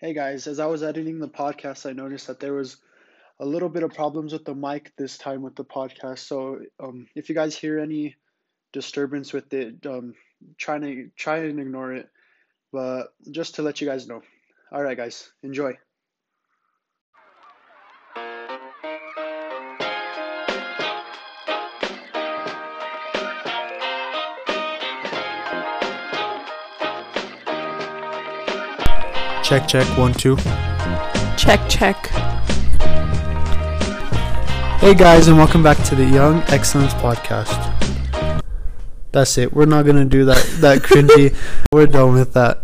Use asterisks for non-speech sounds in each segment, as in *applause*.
Hey guys, as I was editing the podcast, I noticed that there was a little bit of problems with the mic this time with the podcast. So, um, if you guys hear any disturbance with it, um, try to try and ignore it. But just to let you guys know. All right, guys, enjoy. Check, check, one, two. Check, check. Hey guys, and welcome back to the Young Excellence Podcast. That's it. We're not gonna do that that *laughs* cringy. We're done with that.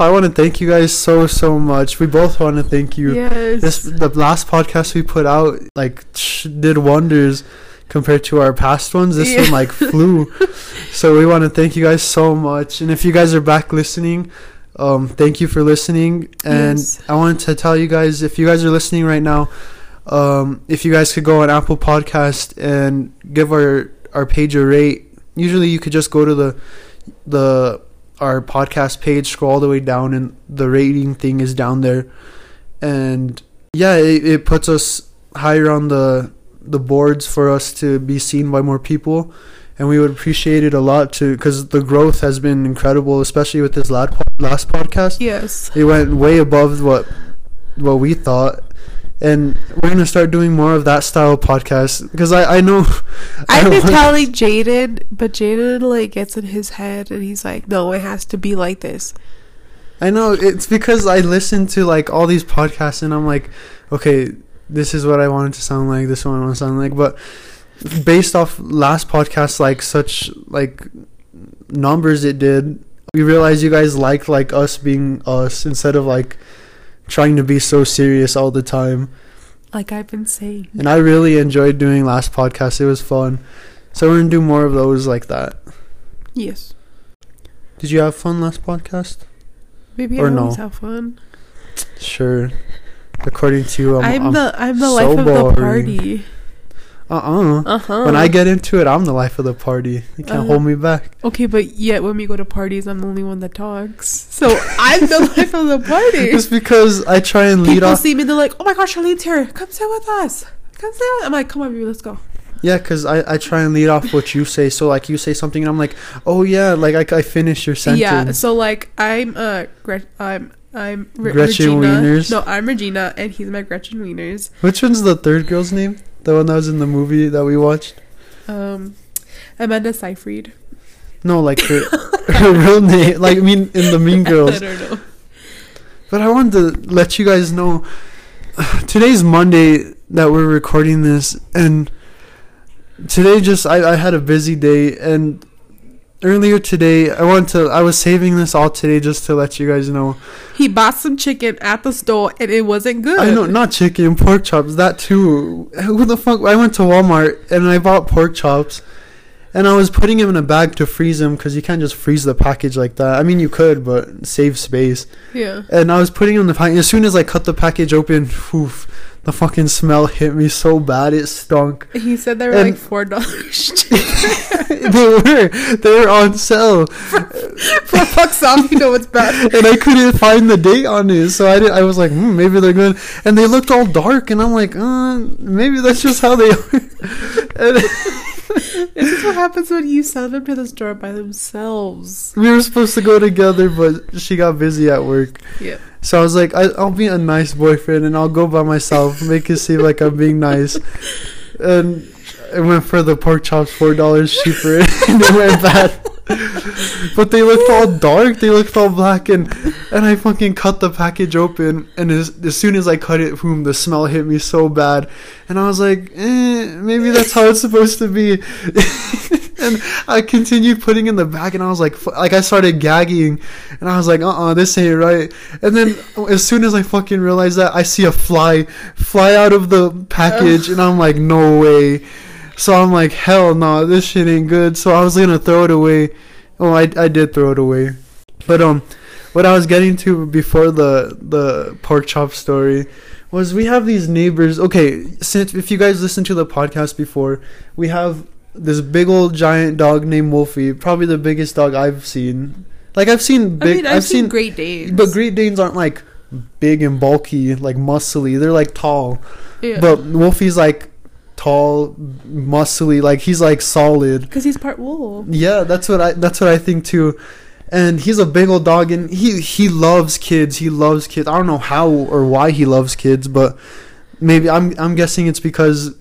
I want to thank you guys so so much. We both want to thank you. Yes. This the last podcast we put out like sh- did wonders compared to our past ones. This one like flew. *laughs* So we want to thank you guys so much. And if you guys are back listening, um, thank you for listening. And Yes. I wanted to tell you guys if you guys are listening right now, um, if you guys could go on Apple Podcast and give our our page a rate. Usually you could just go to the the our podcast page, scroll all the way down, and the rating thing is down there. And yeah, it, it puts us higher on the the boards for us to be seen by more people, and we would appreciate it a lot too, because the growth has been incredible, especially with this last last podcast. Yes. It went way above what what we thought. And we're gonna start doing more of that style of podcast because I, I know I've been telling Jaden, but Jaden like gets in his head and he's like, "No, it has to be like this." I know it's because I listen to like all these podcasts and I'm like, okay, this is what I want it to sound like. This one I want to sound like, but based off last podcast, like such like numbers it did, we realized you guys liked like us being us instead of like trying to be so serious all the time. Like I've been saying. And I really enjoyed doing last podcast. It was fun. So we're gonna do more of those like that. Yes. Did you have fun last podcast? Maybe Or I no. always have fun. Sure. According to you, I'm, I'm, I'm the I'm the so life of the party. Uh-uh. Uh huh. When I get into it, I'm the life of the party. You can't Uh-huh. hold me back. okay, but yet when we go to parties, I'm the only one that talks. So I'm the *laughs* life of the party. It's because I try and lead People off. People see me, they're like, "Oh my gosh, Charlene's here! Come sit with us! Come sit." With-. I'm like, "Come on, baby, let's go." Yeah, because I, I try and lead off what you say. So, like, you say something, and I'm like, oh, yeah, like, I, I finish your sentence. Yeah, so like I'm uh Gret- I'm I'm Re- Gretchen Regina. Wieners? No, I'm Regina, and he's my Gretchen Wieners. Which one's the third girl's name? The one that was in the movie that we watched? Um, Amanda Seyfried. No, like, her, *laughs* her real name. Like, I mean, in the Mean *laughs* I Girls. don't know. But I wanted to let you guys know *sighs* today's Monday that we're recording this, and today just I, I had a busy day, and earlier today I wanted to I was saving this all today just to let you guys know. He bought some chicken at the store, and it wasn't good. I know not chicken, pork chops, that too. Who the fuck? I went to Walmart and I bought pork chops. And I was putting him in a bag to freeze him because you can't just freeze the package like that. I mean, you could, but save space. Yeah. And I was putting him in the package. As soon as I cut the package open, oof, the fucking smell hit me so bad. It stunk. He said they were And- like four dollars *laughs* *laughs* they were. They were on sale. for bucks off. You know what's bad. *laughs* And I couldn't find the date on it. So I, did, I was like, hmm, maybe they're good. And they looked all dark. And I'm like, uh, maybe that's just how they are. and This is what happens when you send them to the store by themselves. we were supposed to go together, but she got busy at work. Yeah. So I was like, I, I'll be a nice boyfriend and I'll go by myself, make it seem like I'm being nice. And I went for the pork chops, four dollars cheaper, *laughs* and it went bad. But they looked all dark, they looked all black, and and I fucking cut the package open, and as, as soon as I cut it, boom, the smell hit me so bad, and I was like, eh, maybe that's how it's supposed to be. *laughs* and I continued putting in the bag, and I was like, like I started gagging, and I was like, uh, uh this ain't right. And then as soon as I fucking realized that, I see a fly fly out of the package, and I'm like, no way. So I'm like, hell no, this shit ain't good. So I was gonna throw it away. Oh, I, I did throw it away. But um, what I was getting to before the the pork chop story was we have these neighbors. Okay, since if you guys listened to the podcast before, we have this big old giant dog named Wolfie, probably the biggest dog I've seen. Like I've seen I big, mean, I've, I've, seen, seen Great Danes. but Great Danes aren't like big and bulky, like muscly. They're like tall, Yeah. but Wolfie's like tall, muscly. Like he's like solid. because he's part wolf. Yeah, that's what I that's what I think too. And he's a big old dog, and he he loves kids. He loves kids. I don't know how or why he loves kids, but maybe I'm I'm guessing it's because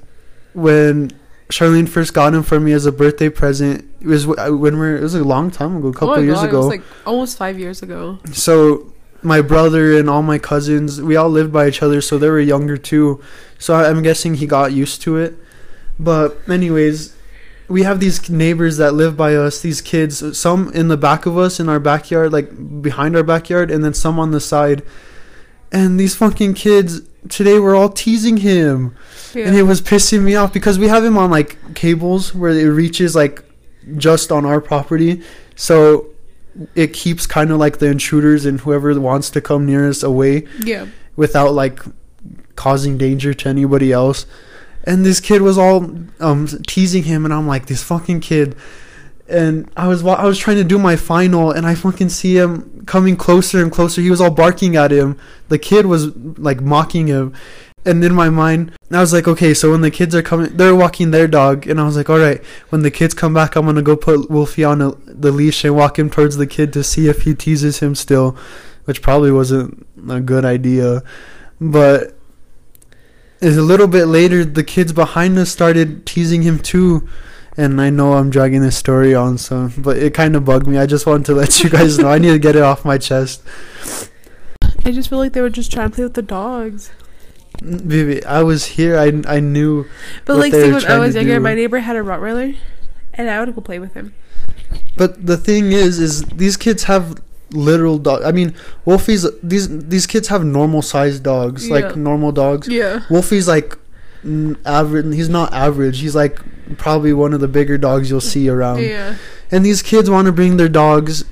when Charlene first got him for me as a birthday present, it was uh, when we were, it was a long time ago, a couple oh years God, ago. It was like almost five years ago. so my brother and all my cousins, we all lived by each other, so they were younger too. So I'm guessing he got used to it. But anyways, we have these neighbors that live by us. These kids, some in the back of us in our backyard, like behind our backyard, and then some on the side. And these fucking kids today were all teasing him Yeah. and it was pissing me off because we have him on like cables where it reaches like just on our property so it keeps kind of like the intruders and whoever wants to come near us away yeah. without like causing danger to anybody else. And this kid was all um teasing him and I'm like this fucking kid. And I was I was trying to do my final and I fucking see him coming closer and closer. He was all barking at him. The kid was like mocking him and in my mind I was like okay so when the kids are coming they're walking their dog and I was like all right when the kids come back I'm gonna go put Wolfie on a, the leash and walk him towards the kid to see if he teases him still which probably wasn't a good idea. But is a little bit later the kids behind us started teasing him too and I know I'm dragging this story on so but it kind of bugged me. I just wanted to *laughs* let you guys know. I need to get it off my chest. I just feel like they were just trying to play with the dogs. Baby, I was here. I, I knew. But like, see, when I was younger, do. my neighbor had a Rottweiler, and I would go play with him. But the thing is, is these kids have literal dog. I mean, Wolfie's these these kids have normal sized dogs, Yeah. like normal dogs. Yeah. Wolfie's like average. He's not average. He's like probably one of the bigger dogs you'll see around. yeah. And these kids want to bring their dogs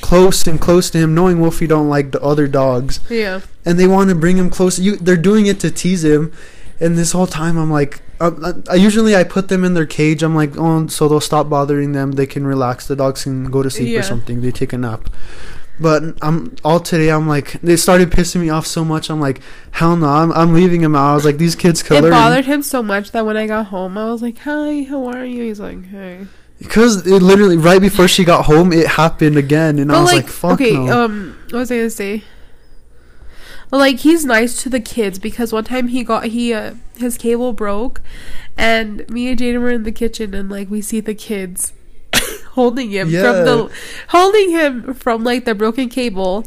close and close to him, knowing Wolfie don't like the other dogs. Yeah. and they want to bring him close. You, they're doing it to tease him, and this whole time I'm like, I, I, usually I put them in their cage. I'm like, oh, so they'll stop bothering them. They can relax. The dogs can go to sleep Yeah. or something. They take a nap. But I'm all today. I'm like, they started pissing me off so much. I'm like, hell no, I'm, I'm leaving him out. I was like, these kids can It learn bothered him so much that when I got home, I was like, "Hi, how are you?" He's like, "Hey." Because it literally right before she got home, it happened again, and I was like, like, fuck okay, no. um, what was I gonna say? Like he's nice to the kids because one time he got he uh his cable broke, and me and Jaden were in the kitchen and like we see the kids *coughs* holding him Yeah. from the holding him from like the broken cable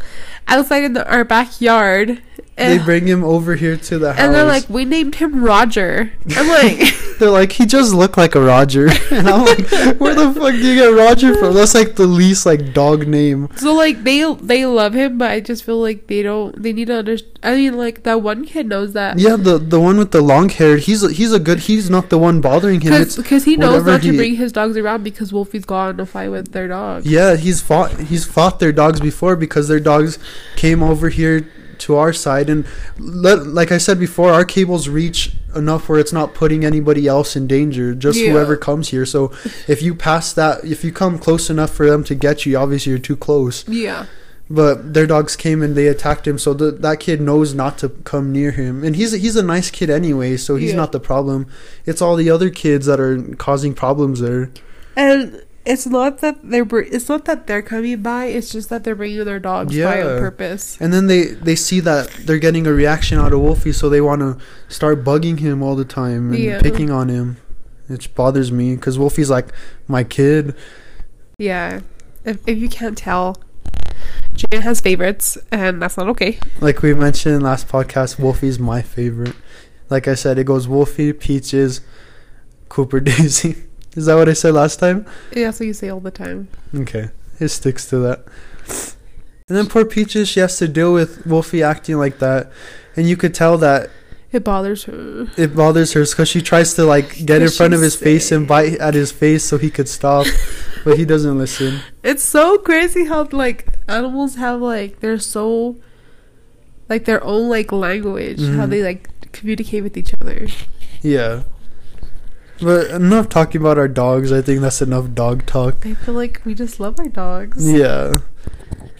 outside in the, our backyard. They eh. bring him over here to the house. and they're like, we named him Roger. I'm like, *laughs* They're like, he just looked like a Roger. *laughs* And I'm like, where the fuck do you get Roger from? That's like the least like dog name. so like they they love him, but I just feel like they don't. They need to understand. I mean, like that one kid knows that. Yeah, the the one with the long hair, he's a, he's a good he's not the one bothering him. It's Because he knows not to bring his dogs around because Wolfie's gone to fight with their dogs. yeah, he's fought he's fought their dogs before because their dogs came over here to our side and let, like I said before, our cables reach enough where it's not putting anybody else in danger, just Yeah. whoever comes here. So *laughs* if you pass that, if you come close enough for them to get you, obviously you're too close. Yeah. But their dogs came and they attacked him, so the, that kid knows not to come near him. And he's he's a nice kid anyway, so he's Yeah. not the problem. It's all the other kids that are causing problems there. And it's not that they're br- it's not that they're coming by. It's just that they're bringing their dogs by on purpose. And then they they see that they're getting a reaction out of Wolfie, so they want to start bugging him all the time and Yeah. picking on him. It bothers me because Wolfie's like my kid. Yeah. If if you can't tell, Jaden has favorites, and that's not okay. Like we mentioned in last podcast, Wolfie's my favorite. Like I said, it goes Wolfie, Peaches, Cooper, *laughs* Daisy. Is that what I said last time? Yeah, that's what you say all the time. Okay, it sticks to that. And then poor Peaches, she has to deal with Wolfie acting like that, and you could tell that It bothers her. it bothers her because she tries to like get in front of his face and bite at his face so he could stop, but he doesn't listen. *laughs* It's so crazy how like animals have like they're so like their own like language, how Mhm. they like communicate with each other. Yeah. But enough talking about our dogs. I think that's enough dog talk. I feel like we just love our dogs. Yeah.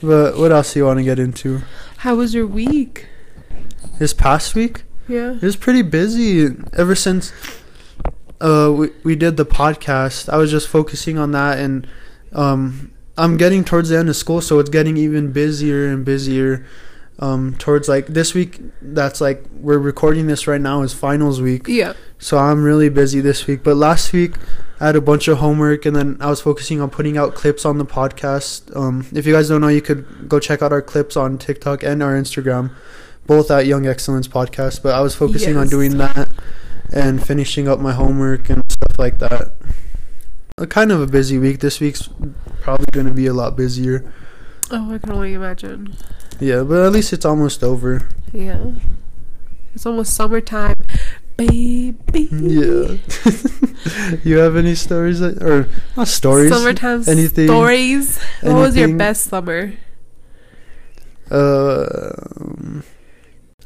But what else do you want to get into? How was your week? This past week, Yeah. it was pretty busy. Ever since uh we, we did the podcast, I was just focusing on that, and um I'm getting towards the end of school, so it's getting even busier and busier. Um, towards like this week, that's like we're recording this right now is finals week. Yeah. So I'm really busy this week. But last week I had a bunch of homework and then I was focusing on putting out clips on the podcast. Um, if you guys don't know, you could go check out our clips on TikTok and our Instagram, both at Young Excellence Podcast. But I was focusing on doing that and finishing up my homework and stuff like that. A kind of a busy week. This week's probably going to be a lot busier. Oh, I can only imagine. Yeah, but at least it's almost over. Yeah. It's almost summertime, baby. Yeah. *laughs* you have any stories that, or not stories? Summertime anything- stories. What was your best summer? Uh,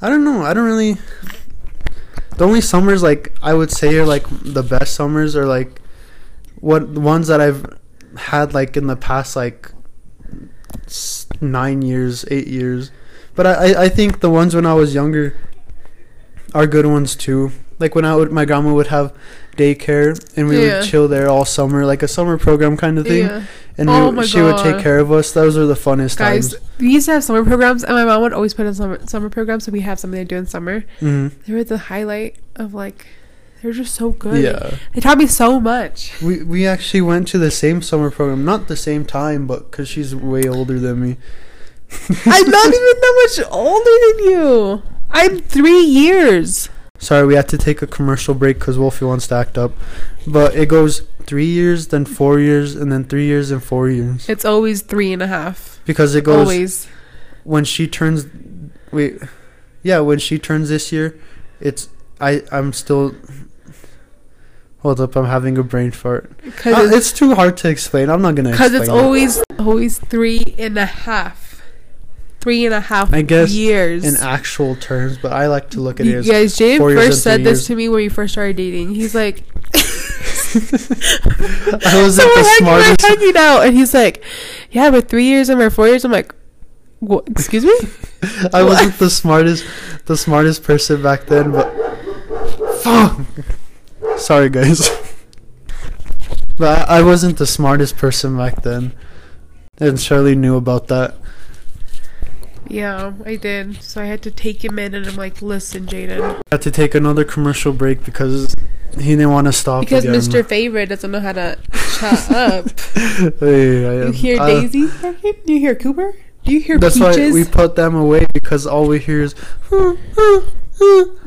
I don't know. I don't really. The only summers like I would say are like the best summers are like what the ones that I've had like in the past like nine years, eight years. But I, I, think the ones when I was younger are good ones too. Like when I would my grandma would have daycare and we Yeah. would chill there all summer, like a summer program kind of thing. Yeah. And Oh we, she would take care of us. Those are the funnest Guys, times. we used to have summer programs, and my mom would always put in summer summer programs, so we have something to do in summer. hmm They were the highlight of like, they're just so good. Yeah. They taught me so much. We we actually went to the same summer program, not the same time, but because she's way older than me. *laughs* I'm not even that much older than you. I'm three years. Sorry, we had to take a commercial break because Wolfie wants to act up. But it goes three years, then four years, and then three years and four years. It's always three and a half. Because it goes Always. when she turns. Wait, yeah, when she turns this year, it's I I'm still. Hold up, I'm having a brain fart. Uh, Because it's too hard to explain. I'm not gonna. Because Explain it's it. always always three and a half. Three and a half I guess years. in actual terms, but I like to look at it you as guys, years first said this years. to me when we first started dating. He's like, *laughs* I was so like we're, the hang- we're hanging out, and he's like, yeah, we're three years and we're four years. I'm like, what? Excuse me? *laughs* I wasn't *laughs* the smartest, the smartest person back then, but fuck. Sorry, guys. *laughs* But I, I wasn't the smartest person back then, and Shirley knew about that. Yeah, I did. So I had to take him in, and I'm like, listen, Jaden, I had to take another commercial break because he didn't want to stop because again. Mr. Favorite doesn't know how to shut *laughs* up. Hey, I You am- hear I- Daisy? barking? Do you hear Cooper? Do you hear That's Peaches? why we put them away because all we hear is.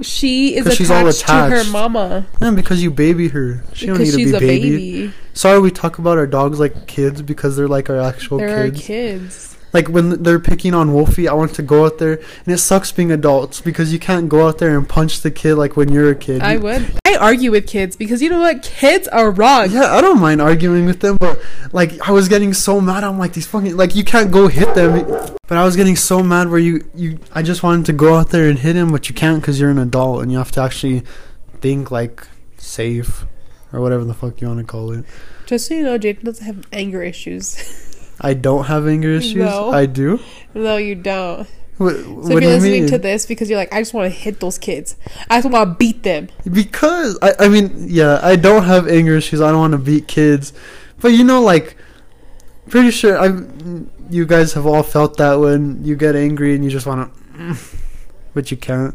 She is attached, she's all to her mama And because you baby her, she don't need because to be a babied. baby. Sorry, we talk about our dogs like kids because they're like our actual They're kids. our kids. Like when they're picking on Wolfie, I want to go out there, and it sucks being adults because you can't go out there and punch the kid like when you're a kid. I would. I argue with kids because you know what? Kids are wrong. Yeah, I don't mind arguing with them, but like I was getting so mad. I'm like these fucking like you can't go hit them. But I was getting so mad where you you I just wanted to go out there and hit him, but you can't because you're an adult and you have to actually think like safe or whatever the fuck you want to call it. Just so you know, Jaden doesn't have anger issues. *laughs* I don't have anger issues. No. I do. no, you don't. What, So what if you're you listening mean? to this because you're like, I just want to hit those kids. I just want to beat them. Because I, I mean, yeah, I don't have anger issues. I don't want to beat kids, but you know, like, pretty sure I, you guys have all felt that when you get angry and you just want to, *laughs* but you can't.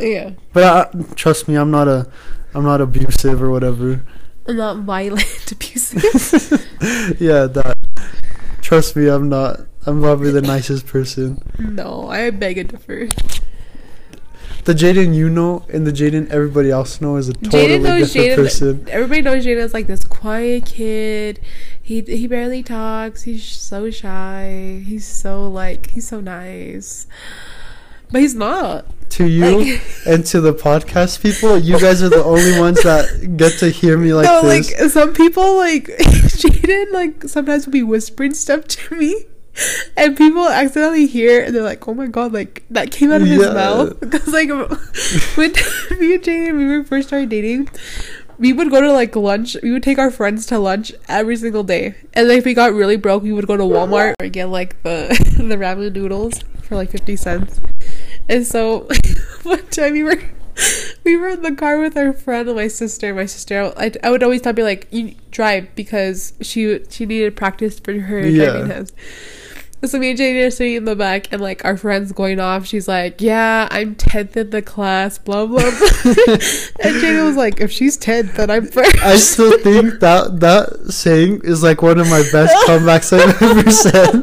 Yeah. But I, trust me, I'm not a, I'm not abusive or whatever. I'm not violent, *laughs* abusive. *laughs* yeah, that. Trust me, I'm not. I'm probably the nicest person. no, I beg a differ. The Jaden you know and the Jaden everybody else know is a totally Jaden knows different Jaden. person. Everybody knows Jaden is like this quiet kid. He he barely talks. He's so shy. He's so like he's so nice, but he's not. To you Like- *laughs* and to the podcast people, you guys are the only ones that get to hear me like no, this. like some people like *laughs* Jaden like sometimes will be whispering stuff to me. And people accidentally hear and they're like, "Oh my god!" Like that came out of his Yeah. mouth *laughs* because like when me and Jaden we were first started dating, we would go to like lunch. We would take our friends to lunch every single day. And if we got really broke, we would go to Walmart and get like the the ramen noodles for like fifty cents. And so *laughs* one time we were *laughs* we were in the car with our friend and my sister. My sister, I, I would always tell me like you drive because she she needed practice for her Yeah. driving test. So me and Jaden are sitting in the back, and like our friend's going off. She's like, "Yeah, I'm tenth in the class." Blah blah. blah. *laughs* and Jaden was like, "If she's tenth, then I'm first. I still think that that saying is like one of my best comebacks I've ever said.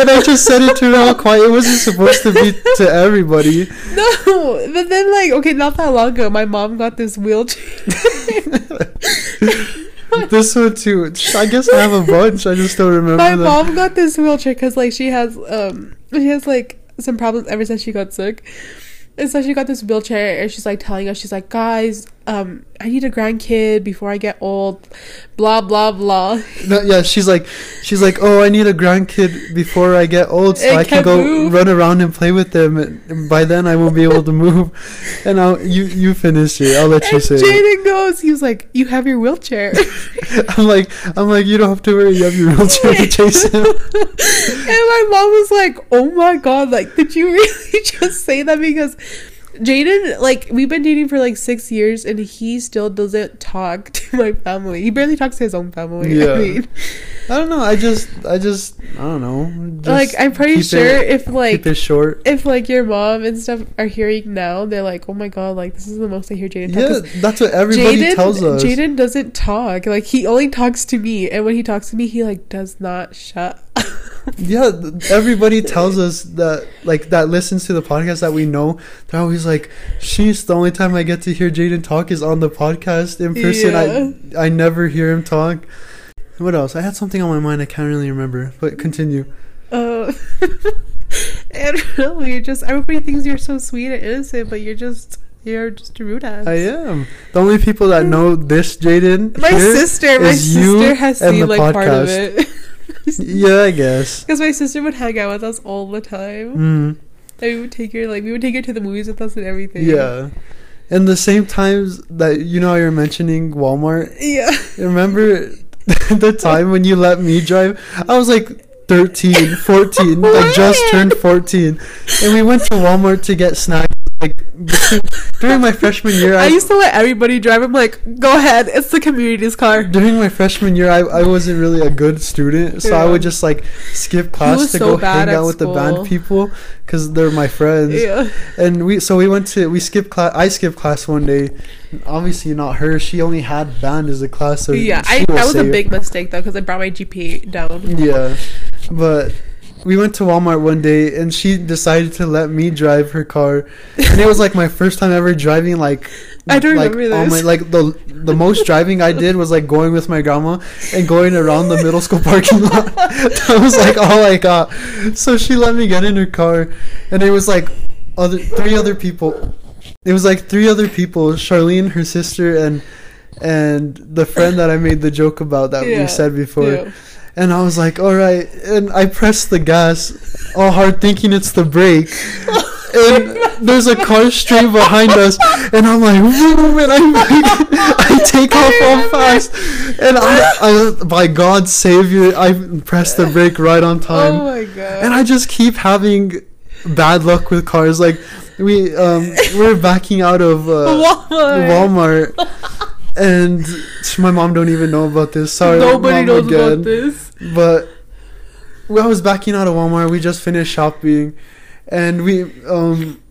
And I just said it to her all quiet. It wasn't supposed to be to everybody. no, but then like okay, not that long ago, my mom got this wheelchair. *laughs* *laughs* This one too. I guess I have a bunch. I just don't remember my them. mom got this wheelchair because like she has um she has like some problems ever since she got sick and so she got this wheelchair and she's like telling us she's like guys um i need a grandkid before i get old blah blah blah No, yeah, she's like, she's like, oh, I need a grandkid before I get old, so And I can go move. run around and play with them. And by then, I won't be able to move. And I'll you you finish it. I'll let you and say. it. jaden goes he was like you have your wheelchair *laughs* I'm like, I'm like, you don't have to worry. You have your wheelchair to chase him. *laughs* and my mom was like oh my god like did you really *laughs* just say that because Jaden, like, we've been dating for like six years and he still doesn't talk *laughs* to my family. He barely talks to his own family. Yeah. I mean, I don't know. I just, I just, I don't know. Just like, I'm pretty sure it- if, like, keep it short. if like your mom and stuff are hearing now, they're like, "Oh my god, like this is the most I hear Jaden talk." Yeah, that's what everybody Jaden, tells us. Jaden doesn't talk. Like he only talks to me, and when he talks to me, he like does not shut. up. Yeah, everybody tells us that, like, that listens to the podcast that we know. They're always like, "She's the only time I get to hear Jaden talk is on the podcast in person. I I never hear him talk." What else? I had something on my mind. I can't really remember. But continue. Uh, *laughs* and really, just everybody thinks you're so sweet and innocent, but you're just you're just a rude ass. I am. The only people that know this Jaden. My sister, my sister has seen like part of it. *laughs* *laughs* Yeah, I guess. Because my sister would hang out with us all the time. Mm, And we would take her like we would take her to the movies with us and everything. yeah. And the same times that you know you're mentioning Walmart. Yeah. *laughs* Remember *laughs* the time when you let me drive? I was like 13, 14, like just turned 14. And we went to Walmart to get snacks. Like between, during my freshman year, I I, used to let everybody drive. I'm like, go ahead, it's the community's car. during my freshman year, I, I wasn't really a good student, so I would just like skip class to so go hang out with the band people because they're my friends. Yeah. And we so we went to we skipped class. I skipped class one day. Obviously not her. She only had band as a class. So yeah, I that was a big mistake though because I brought my GPA down. Yeah, but we went to Walmart one day and she decided to let me drive her car, and it was like my first time ever driving. Like I don't like, remember this. my- like the the most driving I did was like going with my grandma and going around the middle school parking lot. *laughs* that was like all I got. So she let me get in her car, and it was like other three other people. It was like three other people: Charlene, her sister, and and the friend that I made the joke about that Yeah, we said before. Yeah. And I was like, all right. And I pressed the gas all hard, thinking it's the brake. And there's a car straight behind us. And I'm like, "Vroom," and I'm like, I take off all fast. And I, I, by God's savior, I press the brake right on time. Oh my god. And I just keep having bad luck with cars. Like, we, um, we're backing out of, uh, *laughs* Walmart. Walmart. And my mom don't even know about this. Sorry, Nobody mom, knows again. about this. But I was backing out of Walmart, we just finished shopping, and we um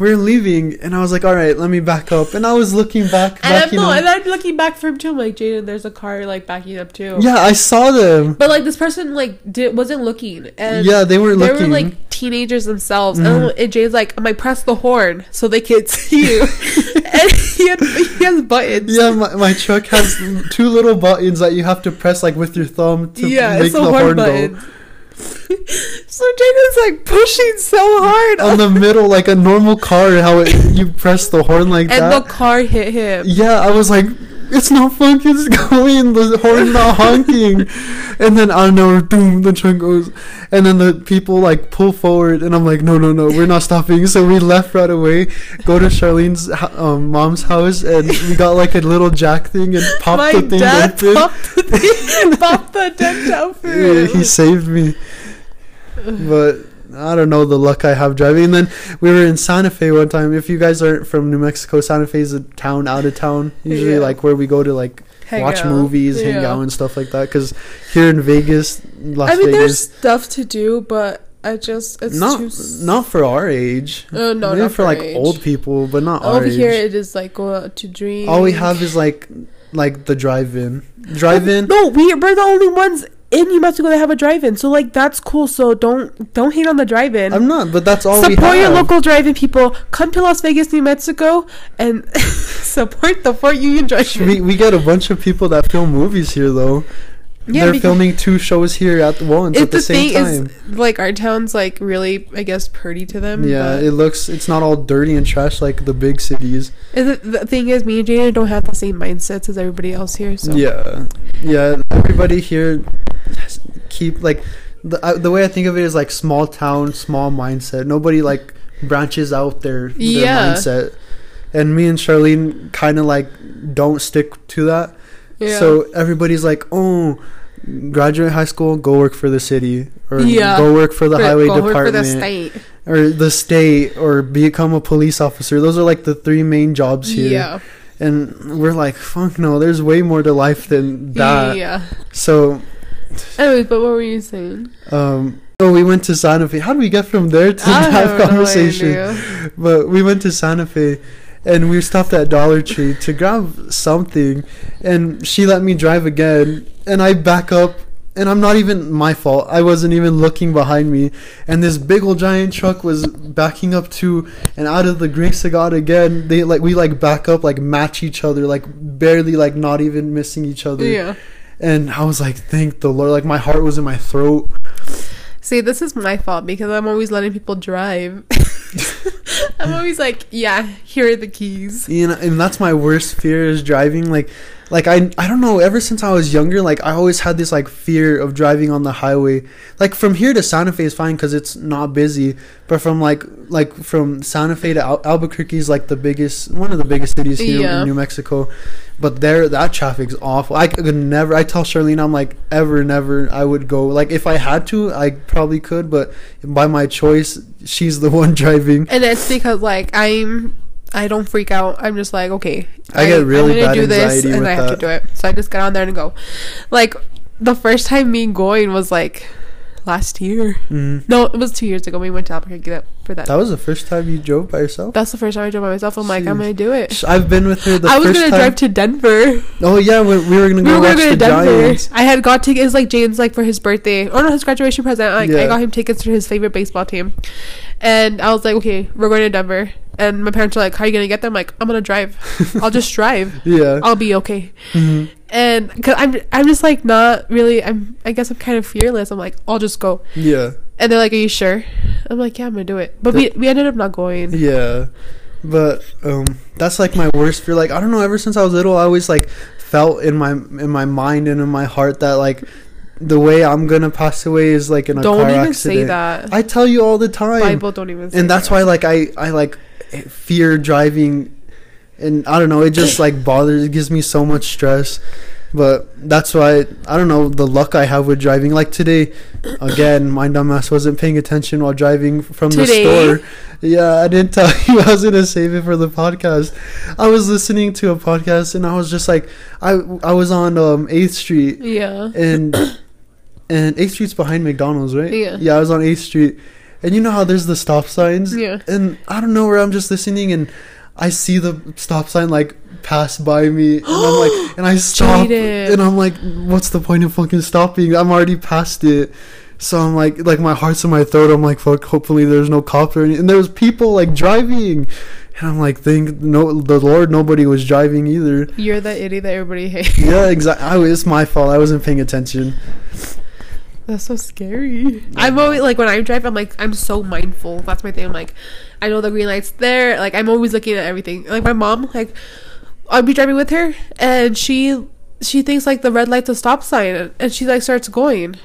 we are leaving, and I was like, all right, let me back up, and I was looking back, And I'm, no, and I'm looking back for him too. I'm like, Jaden, there's a car like backing up too. yeah, I saw them. But like this person like did wasn't looking and yeah, they weren't they were like teenagers themselves. Mhm. And, and Jaden's like, I'm like press the horn so they can *laughs* see you. *laughs* and he, had, he has buttons. yeah, my, my truck has two little buttons that you have to press like with your thumb to yeah, make the horn horn go. So Jaden's like pushing so hard On the *laughs* middle, like a normal car, how it, you press the horn like and that. the car hit him. yeah, I was like, it's not fucking *laughs* going. The horn not honking. And then I don't know, boom, the truck goes, and then the people like pull forward, and I'm like, no, no, no, we're not stopping. So we left right away, go to Charlene's um, mom's house, and we got like a little jack thing and popped My the thing dad open. popped the thing, *laughs* popped the dent out for Yeah, he saved me. But I don't know the luck I have driving. And then we were in Santa Fe one time. If you guys aren't from New Mexico, Santa Fe is a town out of town. Usually, Yeah. like where we go to like Hang watch out. movies, hang out, and stuff like that. Because here in Vegas, Las I mean, there's stuff to do, but I just it's not s- not for our age. Uh, no, Maybe not for like age. old people, but not Over age. here, it is like go out to drink. All we have is like like the drive-in, drive-in. No, we we're the only ones in New Mexico that have a drive-in. So like that's cool. So don't don't hate on the drive-in. I'm not, but that's all we support your local drive-in people. Come to Las Vegas, New Mexico, and *laughs* support the Fort Union drive-in. we, we get a bunch of people that film movies here though. Yeah, They're filming two shows here at once at the, the same thing time. is, like our town's like really, I guess, pretty to them. yeah, it looks it's not all dirty and trash like the big cities. Is it, the thing is, me and Jaden don't have the same mindsets as everybody else here. So Yeah, yeah. Everybody here has- keep like the uh, the way I think of it is like small town, small mindset. Nobody like branches out their their Yeah. mindset, and me and Charlene kind of like don't stick to that. yeah. So everybody's like, oh, graduate high school, go work for the city, or Yeah. go work for the For- highway department, the state. or the state, or become a police officer. Those are like the three main jobs here. Yeah. And we're like, fuck no, there's way more to life than that. Yeah. So, Anyways, but what were you saying? um, so we went to Santa Fe. How do we get from there to I no conversation? but we went to Santa Fe and we stopped at Dollar Tree to grab something and she let me drive again and I back up and I'm not even my fault. I wasn't even looking behind me and this big old giant truck was backing up too and out of the grace of God again they like we like back up like match each other like barely like not even missing each other Yeah. and I was like thank the Lord like my heart was in my throat See, this is my fault because I'm always letting people drive. *laughs* *laughs* *laughs* I'm always like, yeah, here are the keys. you know and that's my worst fear is driving like like I I don't know ever since I was younger like I always had this like fear of driving on the highway. Like from here to Santa Fe is fine cuz it's not busy but from like like from Santa Fe to Al- Albuquerque is like the biggest one of the biggest cities here Yeah. in New Mexico. But there that traffic's awful. I could never I tell Charlene I'm like ever never I would go. Like if I had to I probably could but by my choice she's the *laughs* one driving. And it's because like I'm I don't freak out. I'm just like, okay, I get really I'm gonna bad do this and I have that. to do it. So I just get on there and go. Like the first time me going was like last year. Mhm. No, it was two years ago. We went to Albuquerque for that. That was the first time you drove by yourself? That's the first time I drove by myself. I'm like, I'm gonna do it. I've been with her the I was first gonna time. drive to Denver. oh yeah, we, we were gonna We go were watch gonna go the to Denver. Giants. I had got tickets like James like for his birthday or no his graduation present. Like Yeah. I got him tickets to his favorite baseball team, and I was like, okay, we're going to Denver. And my parents are like, "How are you gonna get there?" I'm like, "I'm gonna drive. I'll just *laughs* drive. Yeah. I'll be okay." hmm And cause I'm I'm just like not really. I'm I guess I'm kind of fearless. I'm like, I'll just go. Yeah. And they're like, "Are you sure?" I'm like, "Yeah, I'm gonna do it." But we we ended up not going. Yeah. But um that's like my worst fear. Like I don't know, ever since I was little I always like felt in my in my mind and in my heart that like the way I'm gonna pass away is like in a Don't car even say that. I tell you all the time. Bible don't even. Say and that's that. why like I I like fear driving and I don't know, it just like bothers it gives me so much stress. But that's why I don't know the luck I have with driving. Like today, again, my dumbass wasn't paying attention while driving from Today? the store. Yeah, I didn't tell *laughs* you I was gonna save it for the podcast. I was listening to a podcast and I was just like, I I was on um Eighth Street Yeah. and *coughs* and Eighth Street's behind McDonald's, right? Yeah. Yeah, I was on Eighth Street, and you know how there's the stop signs. Yeah. And I don't know where I'm just listening, and I see the stop sign like pass by me, and I'm like, *gasps* and I stop, Jaden. and I'm like, what's the point of fucking stopping? I'm already past it. So I'm like, like my heart's in my throat. I'm like, fuck. Hopefully, there's no cops or anything. And there was people like driving, and I'm like, thank no, the Lord, nobody was driving either. You're the idiot that everybody hates. Yeah, exactly. It's my fault. I wasn't paying attention. That's so scary. *laughs* I'm always like when I drive, I'm like I'm so mindful. That's my thing. I'm like, I know the green light's there. Like I'm always looking at everything. Like my mom, like I'll be driving with her, and she she thinks like the red light's a stop sign, and she like starts going.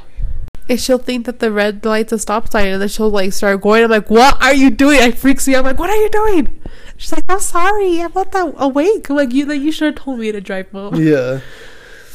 And she'll think that the red light's a stop sign, and then she'll like start going. I'm like, "What are you doing?" It freaks me out. I'm like, "What are you doing?" She's like, "I'm sorry. I'm not that awake." I'm like, "You like you should have told me to drive, mom." Yeah.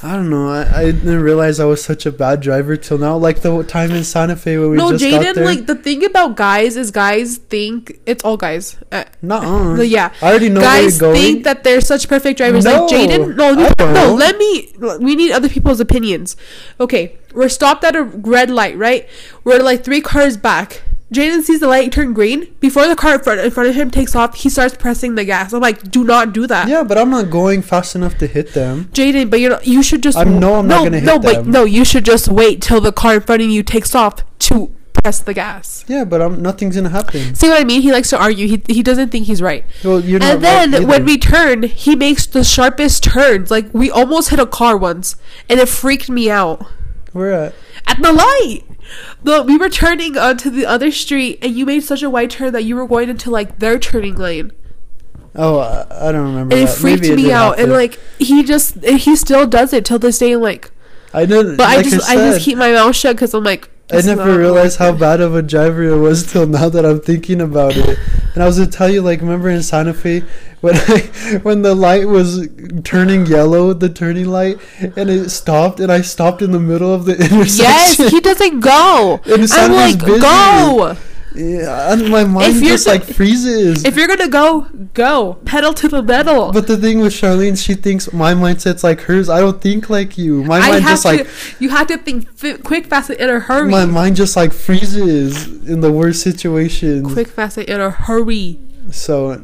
I don't know. I, I didn't realize I was such a bad driver till now. Like the time in Santa Fe when we no, just got No, Jaden. there. Like the thing about guys is guys think it's all guys. Uh, Nuh-uh. yeah, I already know guys where think that they're such perfect drivers. No, like Jaden, no, no, no. Let me. We need other people's opinions. Okay, we're stopped at a red light, right? We're like three cars back. Jaden sees the light turn green. Before the car in front, in front of him takes off, he starts pressing the gas. I'm like, do not do that. yeah, but I'm not going fast enough to hit them. Jaden, but you know you should just. I know I'm not gonna hit no, but them. no, you should just wait till the car in front of you takes off to press the gas. Yeah, but I'm nothing's gonna happen. See what I mean? He likes to argue. He he doesn't think he's right. Well, you're not And then right when we turn, he makes the sharpest turns. Like we almost hit a car once, and it freaked me out. We're at At the light, the we were turning onto the other street, and you made such a wide turn that you were going into like their turning lane, oh I, I don't remember. and it freaked Maybe me did out. And like he just he still does it till this day. Like, I didn't. but I just I, said, just keep my mouth shut because I'm like. I never realized how bad of a driver I was till now that I'm thinking about it. And I was gonna tell you, like, remember in Santa Fe when *laughs* I when the light was turning yellow, the turning light, and it stopped, and I stopped in the middle of the *laughs* intersection. Yes, he doesn't go. And I'm like, busy. go. Yeah, and my mind just like freezes. If you're gonna go, go. Pedal to the metal. but the thing with Charlene, she thinks my mindset's like hers. I don't think like you. My I mind just to. like you have to think quick, fast, and in a hurry. my mind just like freezes in the worst situations. quick, fast, and in a hurry. So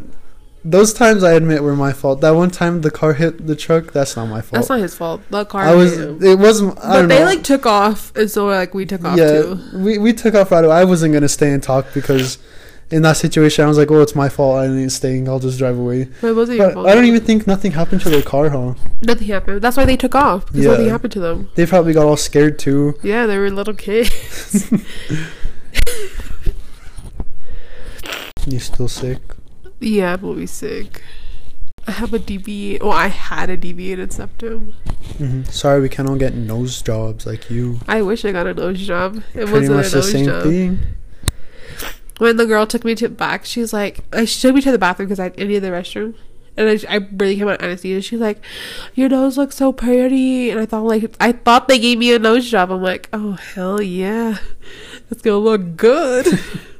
those times I admit were my fault. That one time the car hit the truck, that's not my fault. That's not his fault. The car. I was him. it wasn't I But they know. like took off, and so like we took off yeah, too. we we took off right away. I wasn't gonna stay and talk because in that situation I was like, Oh, it's my fault, I ain't staying, I'll just drive away. But it wasn't your fault. I don't even think nothing happened to their car, huh? Nothing happened. That's why they took off. Because nothing happened to them. They probably got all scared too. Yeah, they were little kids. *laughs* You still sick? Yeah, I'm always sick. I have a deviate. Oh, I had a deviated septum. hmm Sorry, we can't get nose jobs like you. I wish I got a nose job. It Pretty wasn't much a the nose same job. thing. when the girl took me to back, she's like, "I took me to the bathroom because I, I needed the restroom. And I, I really came out anesthesia. She's like, "Your nose looks so pretty," and I thought like I thought they gave me a nose job. I'm like, "Oh hell yeah, it's gonna look good," *laughs*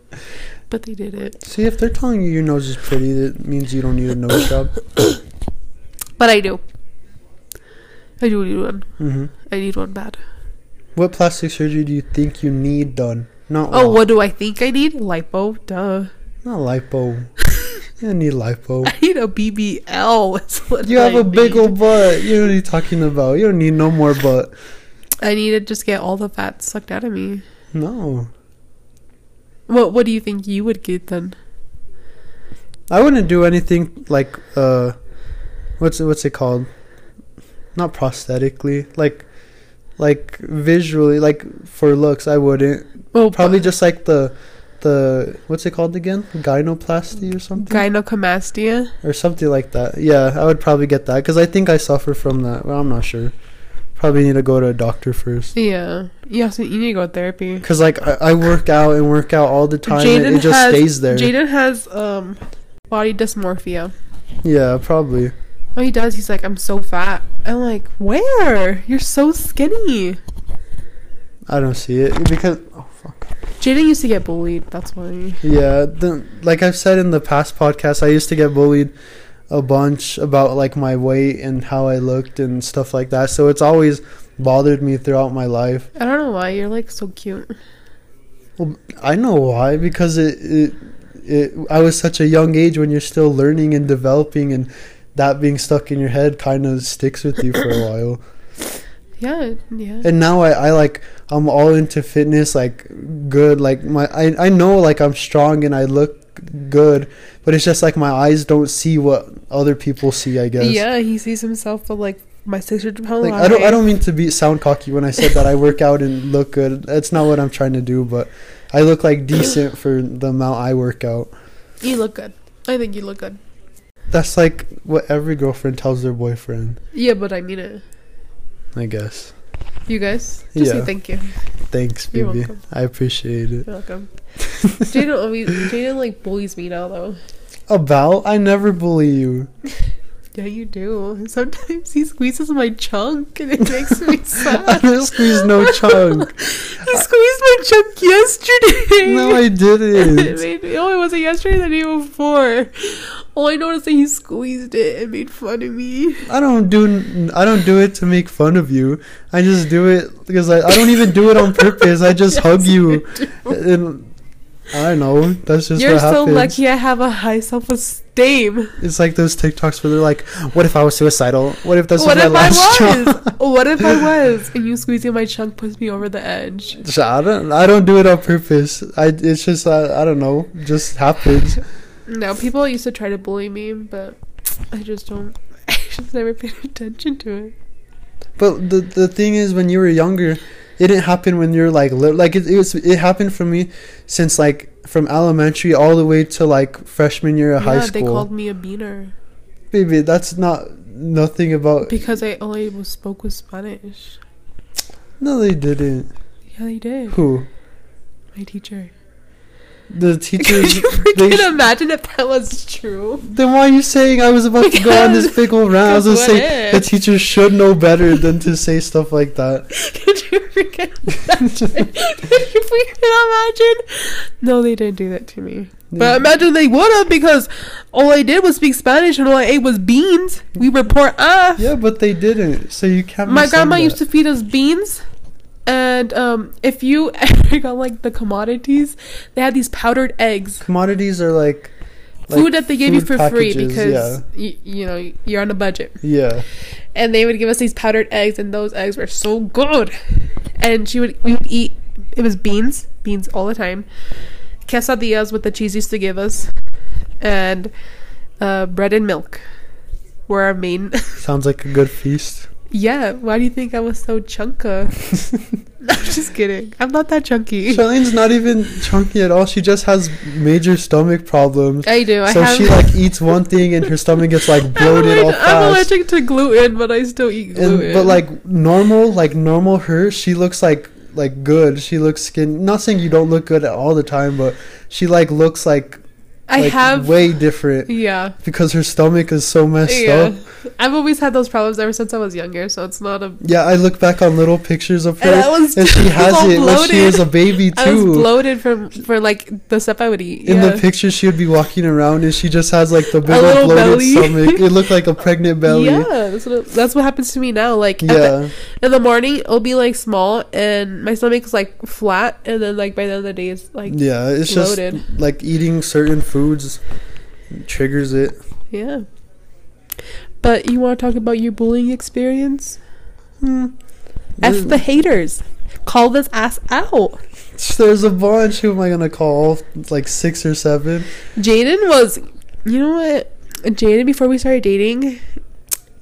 but they didn't. See, if they're telling you your nose is pretty, that means you don't need a nose job. *coughs* But I do. I do need one. hmm I need one bad. What plastic surgery do you think you need done? Not Oh, what do I think I need? Lipo. Duh. Not lipo. *laughs* you don't need lipo. I need a BBL. *laughs* is what You have I a big need. old butt. You know what you're talking about. You don't need no more butt. I need to just get all the fat sucked out of me. No. What What do you think you would get then? I wouldn't do anything like uh what's it what's it called? Not prosthetically. Like like visually like for looks I wouldn't. Well, Probably just like the the what's it called again? Gynoplasty or something? gynecomastia. or something like that. Yeah, I would probably get that because I think I suffer from that. Well, I'm not sure. Probably need to go to a doctor first. Yeah. Yeah, so you need to go to therapy. Cause like I, I work out and work out all the time. Jaden it just has stays there. Jaden has um body dysmorphia. yeah, probably. Oh, he does, he's like, I'm so fat. I'm like, where? You're so skinny. I don't see it because oh fuck. Jaden used to get bullied. That's why. Yeah, the, like I've said in the past podcast, I used to get bullied a bunch about like my weight and how I looked and stuff like that. So it's always bothered me throughout my life. I don't know why you're like so cute. Well, I know why because it, it it I was such a young age when you're still learning and developing and that being stuck in your head kind of sticks with you for a *coughs* while. Yeah, yeah. And now I, I like I'm all into fitness like good like my I, I know like I'm strong and I look good but it's just like my eyes don't see what other people see I guess. Yeah, he sees himself but like my six hundred pound Like I don't I don't mean to be sound cocky when I said that I work out and look good. That's not what I'm trying to do, but I look like decent for the amount I work out. You look good. I think you look good. That's like what every girlfriend tells their boyfriend. Yeah, but I mean it. I guess. You guys, just say thank you. Thanks, baby. You're welcome. I appreciate it. You're welcome. Jaden always, Jaden like bullies me now though. About? I never bully you. *laughs* Yeah, you do. Sometimes he squeezes my chunk and it makes me I *laughs* sad. didn't squeeze no chunk. *laughs* he squeezed my chunk yesterday. No, I didn't. *laughs* made me, oh, it wasn't yesterday, the day before. Oh, I noticed that he squeezed it and made fun of me. I don't do I don't do it to make fun of you. I just do it because I, I don't even do it on purpose. I just hug you. And I know. That's just You're so lucky I have a high self esteem. It's like those TikToks where they're like, "What if I was suicidal? What if this What was if my I last was? job?" *laughs* what if I *laughs* was? And you squeezing my chunk puts me over the edge. I don't. I don't do it on purpose. I. It's just. I, I don't know. Just happens. *laughs* No, people used to try to bully me, but I just don't. I just never paid attention to it. But the the thing is, when you were younger, it didn't happen when you're like li- like it. It, was, it happened for me since like from elementary all the way to like freshman year of high school. yeah, they called me a beaner Baby, that's not nothing about. because I only was spoke with Spanish. No, they didn't. Yeah, they did. Who? My teacher. The *laughs* teachers. you can sh- imagine if that was true. then why are you saying I was about to go on this *laughs* big old rant? I was gonna say what the teachers should know better than to say stuff like that. *laughs* Could you freaking imagine? Could you freaking imagine? No, they didn't do that to me. But imagine they would have because all I did was speak Spanish and all I ate was beans. We were poor off. Yeah, but they didn't. So you can't. My grandma that. used to feed us beans. And um, if you *laughs* ever got like the commodities, they had these powdered eggs. Commodities are like. like food that they gave you for free packages, because y- you know you're on a budget. Yeah. and they would give us these powdered eggs and those eggs were so good and she would we would eat it was beans beans all the time quesadillas with the cheese used to give us and uh, bread and milk were our main *laughs* Sounds like a good feast. Yeah why do you think i was so chunka *laughs* i'm just kidding i'm not that chunky Charlene's not even chunky at all. She just has major stomach problems. i do i so have she like eats one thing and her stomach gets like *laughs* bloated I'm, all allergic, I'm allergic to gluten but i still eat And, gluten but like normal, like normal her, she looks like like good. She looks skin. Not saying you don't look good all the time, but she like looks like i like have way different yeah because her stomach is so messed yeah up. i've always had those problems ever since i was younger so it's not a Yeah, I look back on little pictures of her, And was- and she *laughs* has it when she was a baby too. I was bloated from for like the stuff I would eat. In yeah. the picture, she would be walking around, and she just has like the big bloated belly. stomach. It looked like a *laughs* pregnant belly. Yeah, that's what it- that's what happens to me now. Like at the- Yeah, in the morning, it'll be like small, and my stomach's like flat, and then like by the end of the day, it's like yeah. It's bloated. just like eating certain foods triggers it. yeah. But you want to talk about your bullying experience? Hmm. F the haters. Call this ass out. *laughs* There's a bunch. Who am I gonna call? Like six or seven. Jaden was, you know what? Jaden, before we started dating,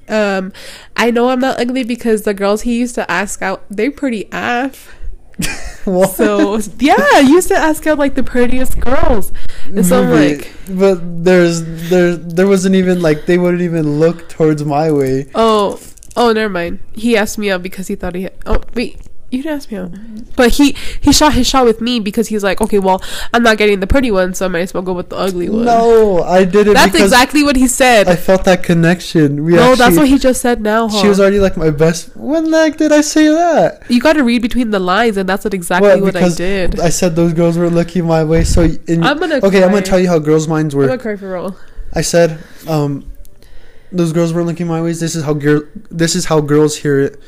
um, I know I'm not ugly because the girls he used to ask out, they're pretty af. *laughs* So yeah, I used to ask out like the prettiest girls. And so I'm like, but there's there there wasn't even like they wouldn't even look towards my way. oh, oh, never mind. He asked me out because he thought he. Had, oh wait, you didn't ask me out. But he he shot his shot with me because he's like, okay, well, I'm not getting the pretty one, so I might as well go with the ugly one. No, I didn't. that's exactly what he said. I felt that connection. We no, actually, that's what he just said. Now, huh? She was already like my best. When the heck did I say that? You got to read between the lines, and that's what exactly What, what I because did. I said those girls were looking my way. So in, I'm gonna okay, I'm gonna tell you how girls' minds I'm work. gonna cry for real. I said, um, those girls weren't looking my ways. This is how girl. This is how girls hear it.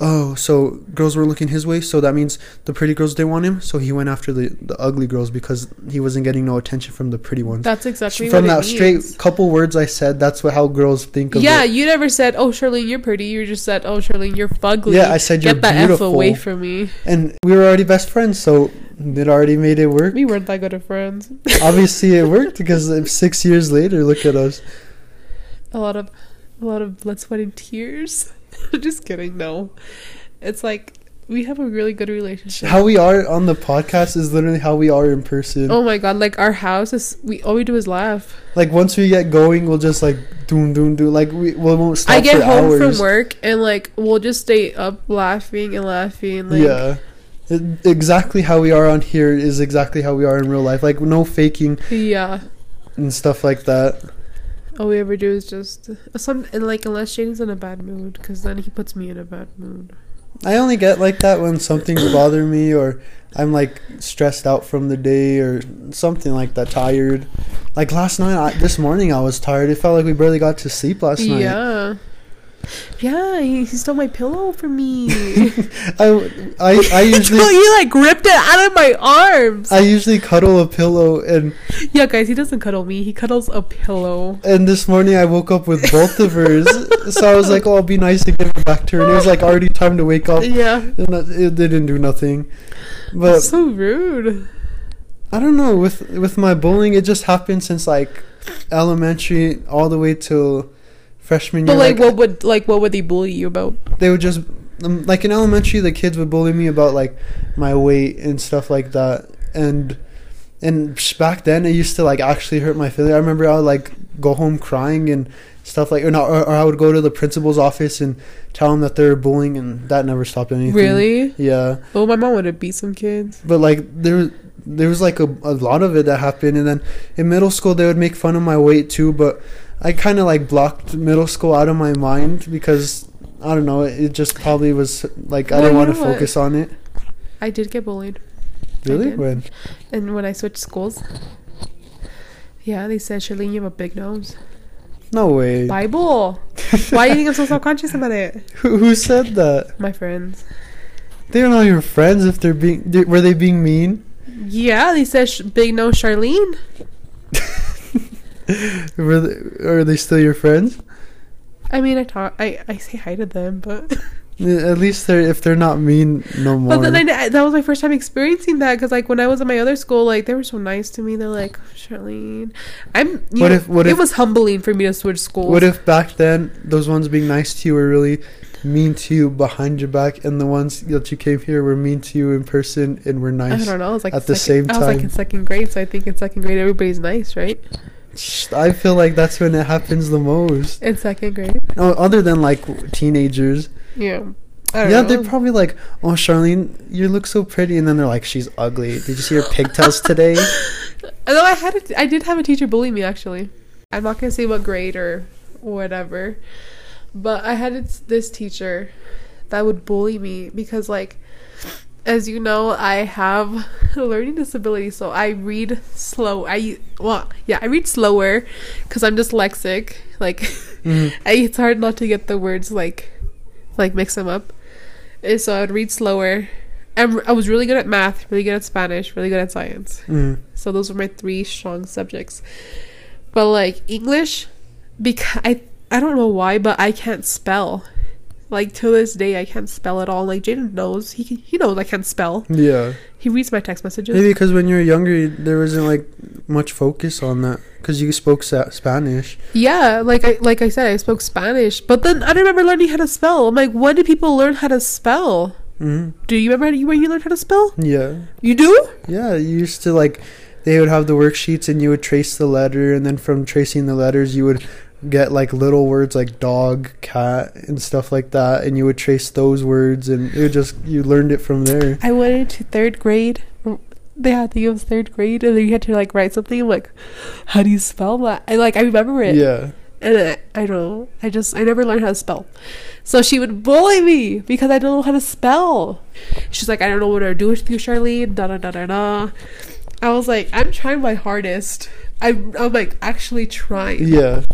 Oh, so girls were looking his way. So that means the pretty girls didn't want him. So he went after the the ugly girls because he wasn't getting no attention from the pretty ones. That's exactly From that straight means. couple words I said, that's what how girls think of Yeah, it. you never said, "Oh, Charlene, you're pretty." You just said, "Oh, Charlene, you're fugly." Yeah, I said you're Get that beautiful. f away from me. And we were already best friends, so it already made it work. We weren't that good of friends. *laughs* Obviously, it worked because six years later, look at us. a lot of, a lot of blood, sweat, and tears. *laughs* just kidding. No, it's like we have a really good relationship. How we are on the podcast is literally how we are in person. Oh my god! Like our house is, we all we do is laugh. Like once we get going, we'll just like doom doom doom. Like we, we won't stop I get home hours. from work and like we'll just stay up laughing and laughing. Like, yeah. It- exactly how we are on here is exactly how we are in real life. Like no faking yeah. and stuff like that. All we ever do is just some and like unless Shane's in a bad mood, because then he puts me in a bad mood. I only get like that when something's bothering me or I'm like stressed out from the day or something like that, tired. Like last night, I, this morning, I was tired. It felt like we barely got to sleep last night. Yeah. Yeah, he, he stole my pillow from me. *laughs* I, I, *laughs* I usually. he like ripped it out of my arms. I usually cuddle a pillow and yeah, guys, he doesn't cuddle me. He cuddles a pillow. and this morning I woke up with both of hers, *laughs* so I was like, "Oh, it'll be nice to give it back to her." And it was like already time to wake up, Yeah. and that, it didn't do nothing. But That's so rude. I don't know with with my bullying, it just happened since like elementary all the way till freshman But year. like, what would like what would they bully you about? they would just um, like in elementary, the kids would bully me about like my weight and stuff like that, and and back then it used to like actually hurt my feelings. I remember I would like go home crying and stuff like, or not, or, or I would go to the principal's office and tell them that they're bullying, and that never stopped anything. Really? Yeah. Oh, my mom would have beat some kids. but like there there was like a, a lot of it that happened and then in middle school they would make fun of my weight too but i kind of like blocked middle school out of my mind because i don't know it just probably was like i Well, didn't want to focus on it I did get bullied, really when and when I switched schools, yeah, they said, "Charlene, you have a big nose." no way Bible. *laughs* Why do you think I'm so self conscious about it? who, who said that My friends. they're not your friends if they're being they, were they being mean Yeah, they said sh- big nose Charlene. *laughs* were they, are they still your friends I mean, I talk, I, I say hi to them, but at least they're if they're not mean no more but then I, that was my first time experiencing that because like when I was at my other school, like they were so nice to me. They're like oh, Charlene, I'm. You What know, if- what it if- was humbling for me to switch schools? What if back then those ones being nice to you were really mean to you behind your back, and the ones that you came here were mean to you in person and were nice. I don't know. I was like at the second- same I was like in second grade, so I think in second grade everybody's nice, right? I feel like that's when it happens the most. In second grade, No, other than like teenagers. yeah. Yeah, know. they're probably like, "Oh, Charlene, you look so pretty," and then they're like, "She's ugly." Did you see her pigtails today? *laughs* Although I had, a, I did have a teacher bully me actually. I'm not gonna say what grade or whatever, but I had this teacher that would bully me because, like, as you know, I have *laughs* a learning disability, so I read slow. I well, yeah, I read slower because I'm dyslexic. Like, *laughs* Mhm. I, it's hard not to get the words like, like mix them up. And so I would read slower. I'm, I was really good at math, really good at Spanish, really good at science. Mm. So those were my three strong subjects. But like English, because I I don't know why, but I can't spell. Like to this day, I can't spell at all. Like Jaden knows, he can- he knows I can't spell. Yeah, He reads my text messages. maybe because when you were younger, there wasn't like much focus on that because you spoke sa- Spanish. Yeah, like I like I said, I spoke Spanish, but then I remember learning how to spell. I'm like, when did people learn how to spell? Mm-hmm. Do you remember where you learned how to spell? Yeah. You do? Yeah, you used to like they would have the worksheets and you would trace the letter and then from tracing the letters you would get like little words like dog, cat and stuff like that and you would trace those words and it just you learned it from there. I went into third grade. They had to give us third grade, and then you had to like write something I'm like, how do you spell that? I like I remember it, Yeah. and I, I don't know. I just I never learned how to spell. So she would bully me because I don't know how to spell. She's like, I don't know what to do with you, Charlene. Da da da da da. I was like, I'm trying my hardest. I'm I'm like actually trying. Yeah.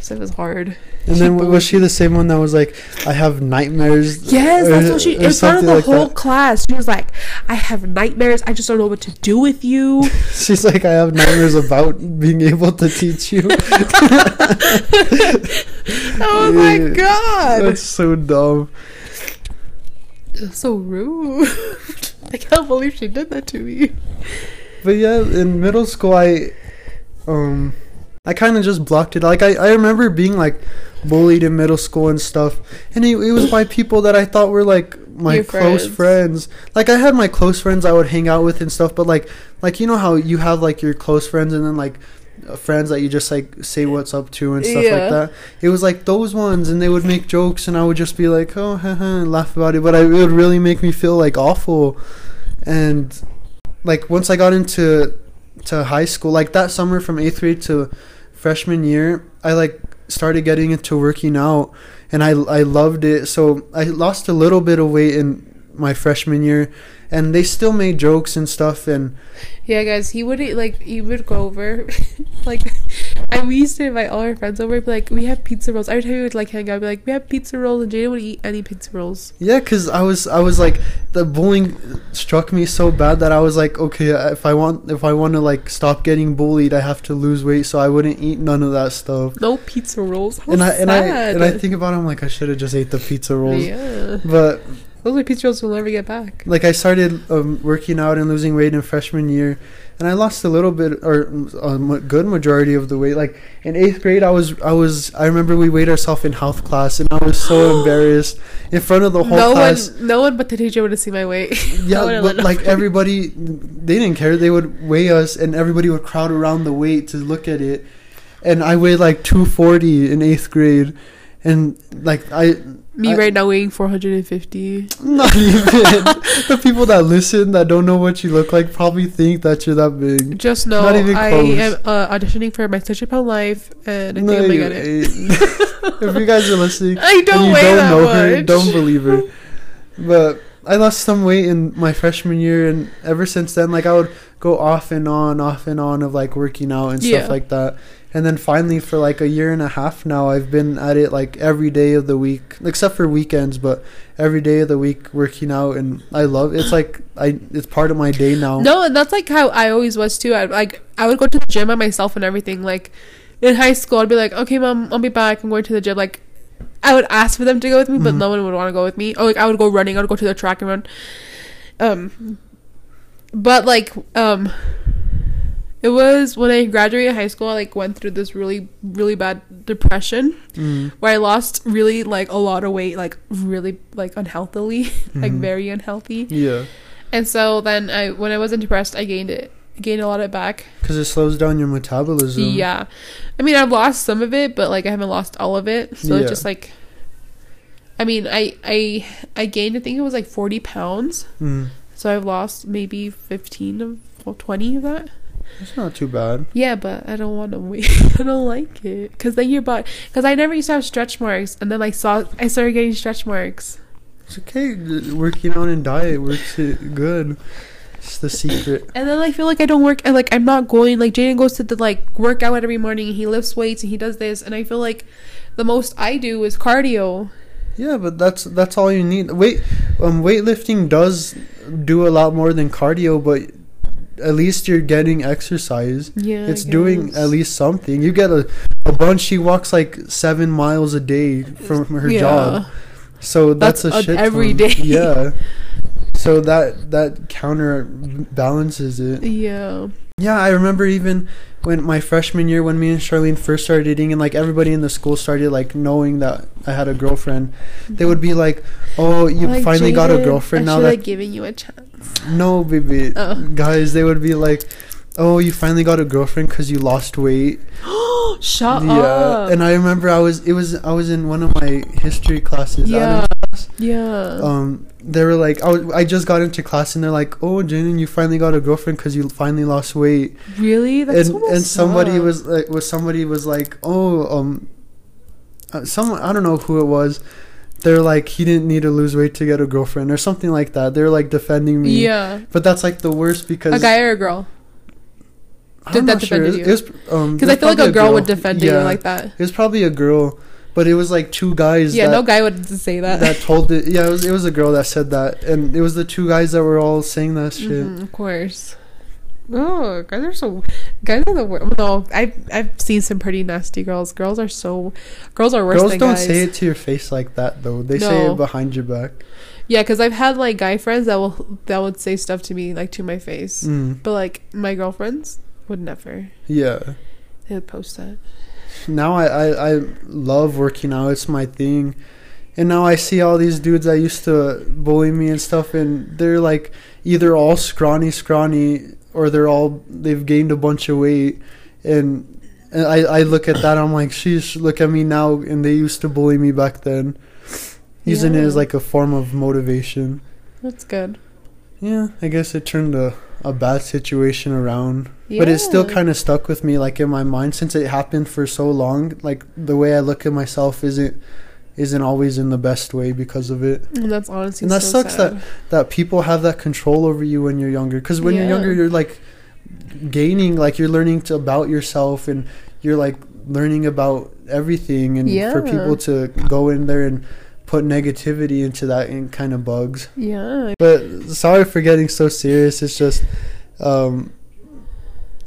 So it was hard. And She then bullied was she the same one that was like I have nightmares? Yes, or- that's what she. In front of the like whole that? class, she was like, "I have nightmares. I just don't know what to do with you." *laughs* She's like I have nightmares about being able to teach you. *laughs* oh my Yeah. god, That's so dumb. That's so rude. *laughs* I can't believe she did that to me. But yeah, in middle school, I, um, I kind of just blocked it. Like I, I remember being like bullied in middle school and stuff, and it, it was by people that I thought were like my Your close friends. friends. Like I had my close friends I would hang out with and stuff, but like like you know how you have like your close friends and then like uh, friends that you just like say what's up to and stuff Yeah. like that. It was like those ones, and they would make jokes, and I would just be like, oh, haha, and laugh about it. But I, it would really make me feel like awful, and like once I got into to high school, like that summer from eighth grade to freshman year, I like started getting into working out, and I I loved it. So I lost a little bit of weight in my freshman year, and they still made jokes and stuff, and Yeah, guys, he would like he would go over, *laughs* like, and we used to invite all our friends over. Be like, we have pizza rolls. Every time we would like hang out, be like, we have pizza rolls, and Jaden would eat any pizza rolls. Yeah, cause I was I was like the bullying struck me so bad that I was like, okay, uh, if I want if I want to like stop getting bullied, I have to lose weight, so I wouldn't eat none of that stuff. No pizza rolls. How and I and I and I think about it, I'm like I should have just ate the pizza rolls. yeah, But those are rolls we'll never get back. like I started um, working out and losing weight in freshman year, and I lost a little bit or a good majority of the weight. Like in eighth grade, I was I was I remember we weighed ourselves in health class, and I was so *gasps* embarrassed in front of the whole No class. one, no one but the teacher would have seen my weight. Yeah, *laughs* but like everybody, they didn't care. They would weigh us, and everybody would crowd around the weight to look at it. And I weighed like two forty in eighth grade, and like I, Me I- right now weighing 450. *laughs* not even the people that listen that don't know what you look like probably think that you're that big. Just know Not even I close. am uh, auditioning for my Stitch Upon Life, and I think No, I'm gonna get it. *laughs* if you guys are listening, I don't you weigh don't that know much. her, don't believe her. But I lost some weight in my freshman year, and ever since then, like I would go off and on, off and on of like working out and stuff Yeah. like that. And then finally, for like a year and a half now, I've been at it like every day of the week, except for weekends, but every day of the week working out, and I love it's like I it's part of my day now. No, and that's like how I always was too. I like I would go to the gym by myself and everything. Like in high school, I'd be like, "Okay, mom, I'll be back. I'm going to the gym." Like I would ask for them to go with me, but Mhm. no one would want to go with me. Or like I would go running. I would go to the track and run. Um, but like um, it was when I graduated high school. I like went through this really really bad depression Mm. where I lost really like a lot of weight, like really like unhealthily, *laughs* like Mhm. very unhealthy. Yeah, And so then I when I wasn't depressed, I gained it. gained a lot of it back. because it slows down your metabolism. Yeah. I mean, I've lost some of it, but like I haven't lost all of it. So Yeah. it's just like I mean, I I I gained I think it was like 40 pounds. Mm. So I've lost maybe 15 of well, 20 of that. It's not too bad. Yeah, but I don't want to wait. *laughs* I don't like it cuz then your body cuz I never used to have stretch marks and then I saw I started getting stretch marks. It's okay. Uh, working out and diet works good. It's the secret. And then I feel like I don't work and like I'm not going like Jaden goes to the like workout every morning, he lifts weights and he does this and I feel like the most I do is cardio. Yeah, but that's that's all you need. Weight, um, weightlifting does do a lot more than cardio, but at least you're getting exercise. Yeah. It's doing at least something. You get a, a bunch. She walks like seven miles a day from her Yeah. job, so that's, That's a shit every day. Yeah. *laughs* So that that counter balances it. Yeah. Yeah, I remember even when my freshman year when me and Charlene first started dating and like everybody in the school started like knowing that I had a girlfriend, they would be like, "Oh, you Like, finally got a girlfriend now should that have given you a chance. no, baby. Oh. Guys, they would be like, "Oh, you finally got a girlfriend cuz you lost weight." *gasps* Shut yeah. up. Yeah, and I remember I was it was I was in one of my history classes. yeah. Adam's Yeah. um they were like I, was, I just got into class and they're like oh Jaden you finally got a girlfriend because you finally lost weight really? That's and and somebody was like was somebody was like oh um uh, someone I don't know who it was they're like he didn't need to lose weight to get a girlfriend or something like that they're like defending me Yeah. but that's like the worst because A guy or a girl? I'm Did that not sure. you? was, um, Because I feel like probably a girl, would defend you Yeah. like that. it was probably a girl but it was like two guys Yeah, that, no guy would say that. that told it yeah it was, it was a girl that said that and it was the two guys that were all saying that shit Mhm, of course. Oh, guys are so. Guys are the worst. No, I've I've seen some pretty nasty girls. Girls are so. Girls are worse girls than don't guys. say it to your face like that though they say it behind your back Yeah, because I've had like guy friends that will that would say stuff to me like to my face, mm, but like my girlfriends would never. yeah They would post that. now I, I, I love working out. It's my thing. and now I see all these dudes that used to bully me and stuff, and they're like either all scrawny, scrawny, or they're all they've gained a bunch of weight, and, and I I look at that, I'm like, sheesh, look at me now, and they used to bully me back then, using it as like a form of motivation. That's good. Yeah, I guess it turned a a bad situation around. But it still kind of stuck with me, like in my mind, since it happened for so long. Like the way I look at myself isn't isn't always in the best way because of it. And that's honestly And that so sucks sad. That people have that control over you when you're younger. Because when you're younger, you're like gaining, like you're learning to about yourself, and you're like learning about everything. And for people to go in there and put negativity into that, and kind of bugs. Yeah. But sorry for getting so serious. It's just um,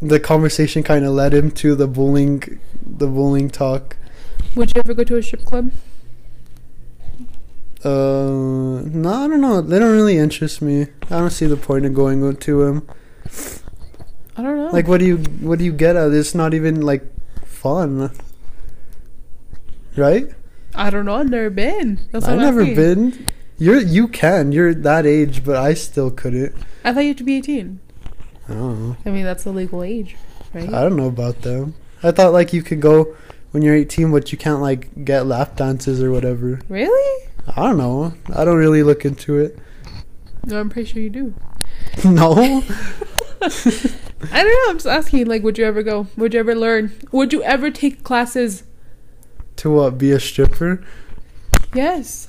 the conversation kind of led him to the bullying, the bullying talk. Would you ever go to a strip club? Uh, no, I don't know. They don't really interest me. I don't see the point of going to them. I don't know. Like, what do you what do you get out? of it? It's not even like fun, right? I don't know. I've never been. That's I've never been. You're you can. You're that age, but I still couldn't. I thought you had to be 18. I don't know. I mean, that's the legal age, right? I don't know about them. I thought like you could go when you're 18, but you can't like get lap dances or whatever. really? I don't know. I don't really look into it. No, I'm pretty sure you do. *laughs* no. *laughs* I don't know. I'm just asking. Like, would you ever go? Would you ever learn? Would you ever take classes? to what? Be a stripper? Yes.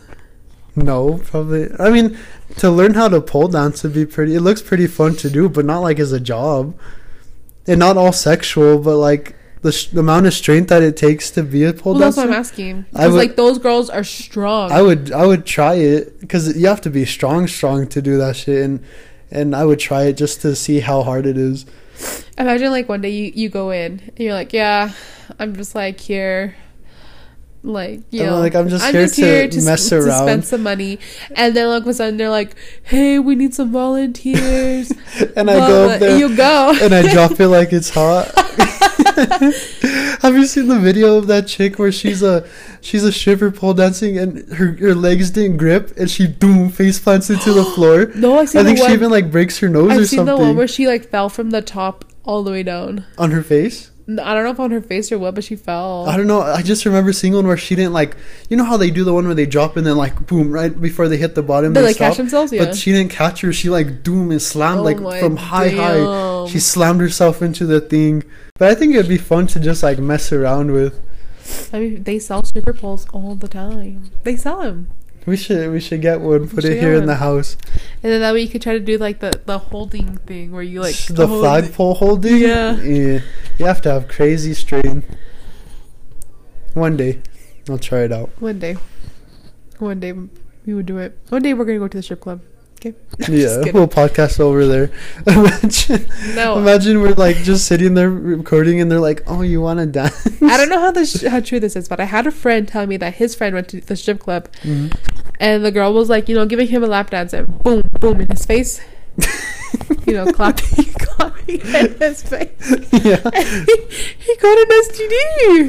No, probably. I mean, to learn how to pole dance would be pretty. It looks pretty fun to do, but not like as a job, and not all sexual. But like the, sh- the amount of strength that it takes to be a pole Well, that's dancer. what I'm asking. I would- like those girls are strong. I would I would try it because you have to be strong, strong to do that shit, and and I would try it just to see how hard it is. Imagine like one day you, you go in and you're like, yeah, I'm just like here, like you I'm know, like, I'm just here to s- mess to around. spend some money, and then all of a sudden they're like, hey, we need some volunteers, *laughs* And I Blah, go uh, there you go, and I drop it like it's *laughs* hot. *laughs* Have you seen the video of that chick where she's a she's a stripper pole dancing and her her legs didn't grip and she boom face plants into the *gasps* floor. no, I I think one. she even like breaks her nose or I've seen the one something where she like fell from the top all the way down. on her face. I don't know if on her face or what, but she fell. I don't know. I just remember seeing one where she didn't like. You know how they do the one where they drop and then like boom right before they hit the bottom. They they like catch themselves, yeah. But she didn't catch her. She like doom and slammed Oh like from high high. She slammed herself into the thing. But I think it'd be fun to just like mess around with. I mean, they sell stripper poles all the time. They sell them, We should we should get one. Put it here in the house. and then that way you could try to do like the the holding thing where you like the hold- flagpole holding. Yeah. yeah. You have to have crazy strain. One day, I'll try it out. One day, one day we would do it. One day we're gonna go to the strip club. Okay. *laughs* yeah, we'll podcast over there. *laughs* imagine, No. imagine we're like just sitting there recording, and they're like, "Oh, you want to dance?" I don't know how this how true this is, but I had a friend tell me that his friend went to the strip club Mhm. and the girl was like, you know, giving him a lap dance and boom, boom in his face. *laughs* you know, clapping, clapping in his face. yeah. he got an STD.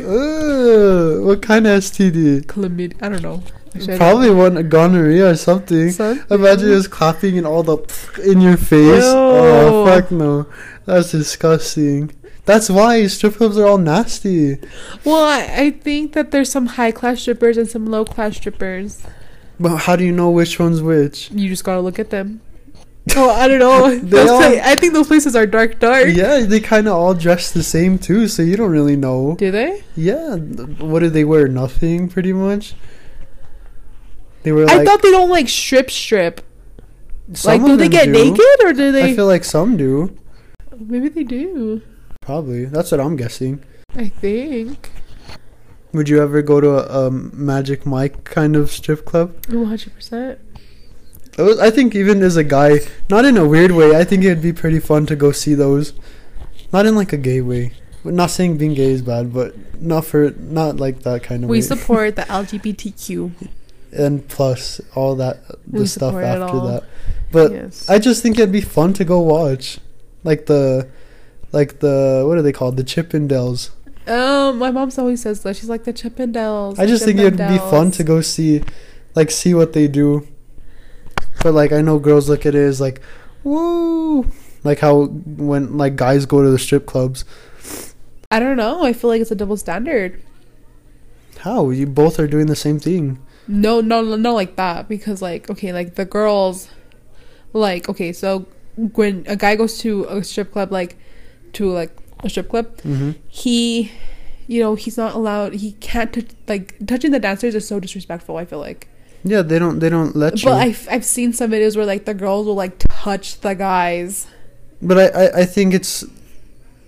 Ugh, what kind of STD? Chlamydia. I don't know. I Probably one gonorrhea or something. Son? Imagine just clapping and all the in your face. Oh fuck no, that's disgusting. That's why strip clubs are all nasty. Well, I, I think that there's some high class strippers and some low class strippers. But how do you know which one's which? You just gotta look at them. Oh, I don't know. *laughs* They Those all- pla- I think those places are dark, dark. Yeah, they kind of all dress the same too, so you don't really know. Do they? Yeah, what do they wear? Nothing, pretty much. They were I thought they don't like strip, strip. some like, of do they get do. naked or do they? I feel like some do. Maybe they do. Probably. That's what I'm guessing. I think. Would you ever go to a, a Magic Mike kind of strip club? One hundred percent. I think even as a guy, not in a weird way, I think it'd be pretty fun to go see those. Not in like a gay way. Not saying being gay is bad, but not for not like that kind of We way. support *laughs* the LGBTQ. And plus all that the We stuff after that. But yes. I just think it'd be fun to go watch, like the, like the what are they called? The Chippendales. um, my mom's always says that she's like the Chippendales. I just think it'd be fun to go see like see what they do. But like I know girls look at it as like, woo, like how when like guys go to the strip clubs. I don't know. I feel like it's a double standard. How you both are doing the same thing? No, no, no, not like that. Because like, okay, like the girls, like okay, so when a guy goes to a strip club, like to like a strip club, Mm-hmm. he, you know, he's not allowed. He can't touch like touching the dancers is so disrespectful. I feel like. Yeah, they don't they don't let you. But I've I've seen some videos where like the girls will like touch the guys. But I, I, I think it's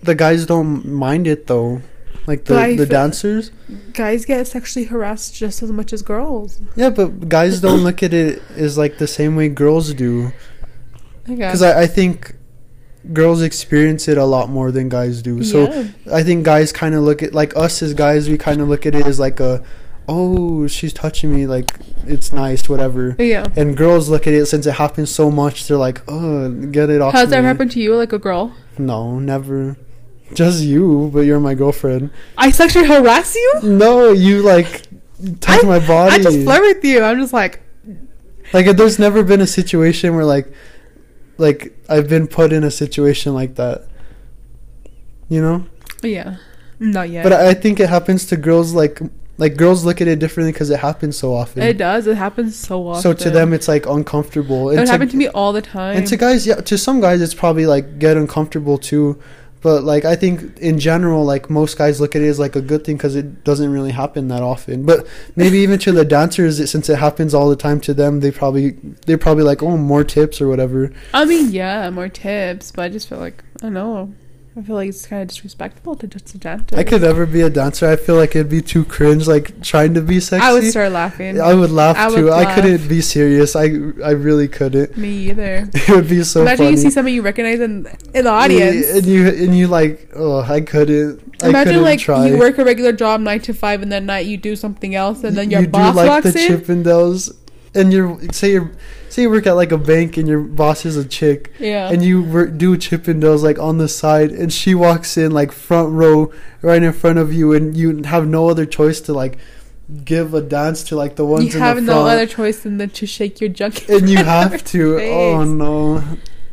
the guys don't mind it though. Like the, But the dancers. Guys get sexually harassed just as much as girls. Yeah, but guys don't look at it as like the same way girls do. I. Because I, I think girls experience it a lot more than guys do. So yeah. I think guys kind of look at like us as guys, we kind of look at it as like a, oh, she's touching me, like it's nice, whatever. yeah. And girls look at it since it happens so much, they're like, oh, get it off. Has that happened to you, like a girl? No, never. Just you, but you're my girlfriend. I sexually harass you? No, you like touch I- my body. I just flirt with you. I'm just like, Like uh, there's never been a situation where like like I've been put in a situation like that. You know? yeah, not yet. But I think it happens to girls like like girls look at it differently because it happens so often. it does. It happens so often. so to them it's like uncomfortable. it And would to, happen to me all the time. and to guys, yeah, to some guys it's probably like get uncomfortable too. But like I think in general, like most guys look at it as like a good thing because it doesn't really happen that often. But maybe *laughs* even to the dancers, it, since it happens all the time to them, they probably they're probably like, oh, more tips or whatever. I mean, yeah, more tips, but I just feel like I don't know. I feel like it's kind of disrespectful to just a dancer. I could never be a dancer. I feel like it'd be too cringe, like trying to be sexy. I would start laughing. I would laugh I would too. I couldn't be serious. I I really couldn't. Me either. *laughs* It would be so Imagine funny. you see somebody you recognize in in the audience. and you and you like, oh, I couldn't. I Imagine couldn't like try. you work a regular job nine to five, and then night you do something else, and then your you boss do like walks the in. Chippendales, and you're say you're say you work at like a bank and your boss is a chick, Yeah. and you work, do Chippendales like on the side, and she walks in like front row right in front of you, and you have no other choice to like give a dance to like the ones you have no other choice than to shake your junk. and you have to. Oh no.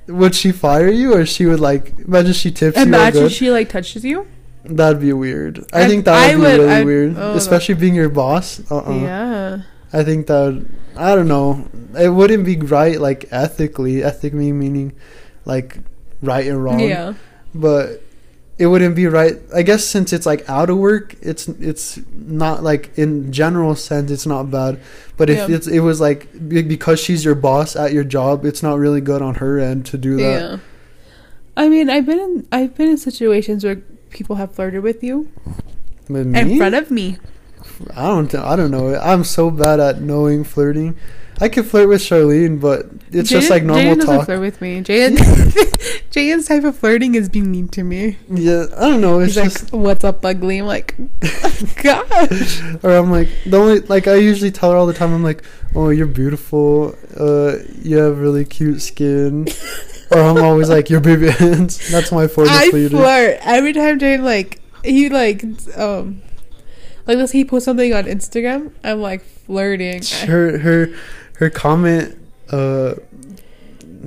Would she fire you, or she would like imagine she tips you? Imagine she like touches you. That'd be weird. I, I- think that I would be would- really I- weird, oh, especially being your boss. Uh-uh. Yeah. I think that I don't know. It wouldn't be right, like ethically. Ethically meaning, like right and wrong. Yeah. But it wouldn't be right. I guess since it's like out of work, it's it's not like in general sense it's not bad. But if Yeah. it's it was like because she's your boss at your job, it's not really good on her end to do that. Yeah. I mean, I've been in I've been in situations where people have flirted with you With in front of me. I don't. I don't know. I'm so bad at knowing flirting. I can flirt with Charlene, but it's just like normal Jaden doesn't talk. flirt with me. Jaden, *laughs* Jaden's type of flirting is being mean to me. Yeah, I don't know. It's He's just, like, "What's up, ugly?" I'm like, *laughs* "Gosh." or I'm like the only like I usually tell her all the time. I'm like, oh, you're beautiful. Uh, you have really cute skin. or I'm always like, your baby hands. That's my form of I flirt every time Jaden like he like um like let's say he posts something on Instagram. I'm like flirting. Her her her comment. Uh,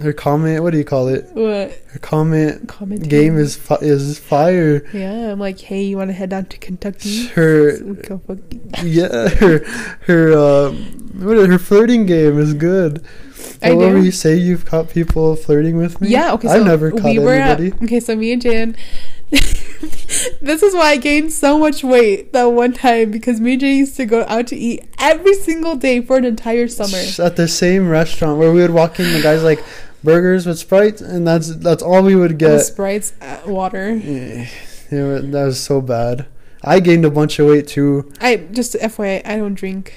her comment. What do you call it? what Her comment comment game is fi- is fire. Yeah, I'm like, hey, you want to head down to Kentucky? Her So we go fuck- Yeah, her her uh, what her flirting game is good. I However do. you say you've caught people flirting with me. Yeah, okay. So I've never caught we anybody. At, okay, so me and Jan. *laughs* *laughs* this is why I gained so much weight that one time because me and Jan used to go out to eat every single day for an entire summer. At the same restaurant where we would walk in, the guys like burgers with Sprite, and that's that's all we would get. sprites, uh, water. Yeah, that was so bad. I gained a bunch of weight too. I just FYI, I don't drink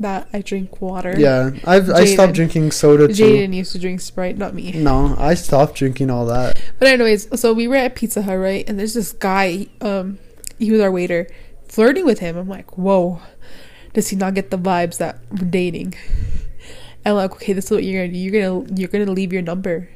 that. I drink water. Yeah, I've I stopped drinking soda too. Jaden used to drink Sprite, not me. No, I stopped drinking all that. But anyways, so we were at Pizza Hut, right? And there's this guy, um, he was our waiter, flirting with him. I'm like, whoa, does he not get the vibes that we're dating? And I'm like, okay, this is what you're gonna do. You're gonna you're gonna leave your number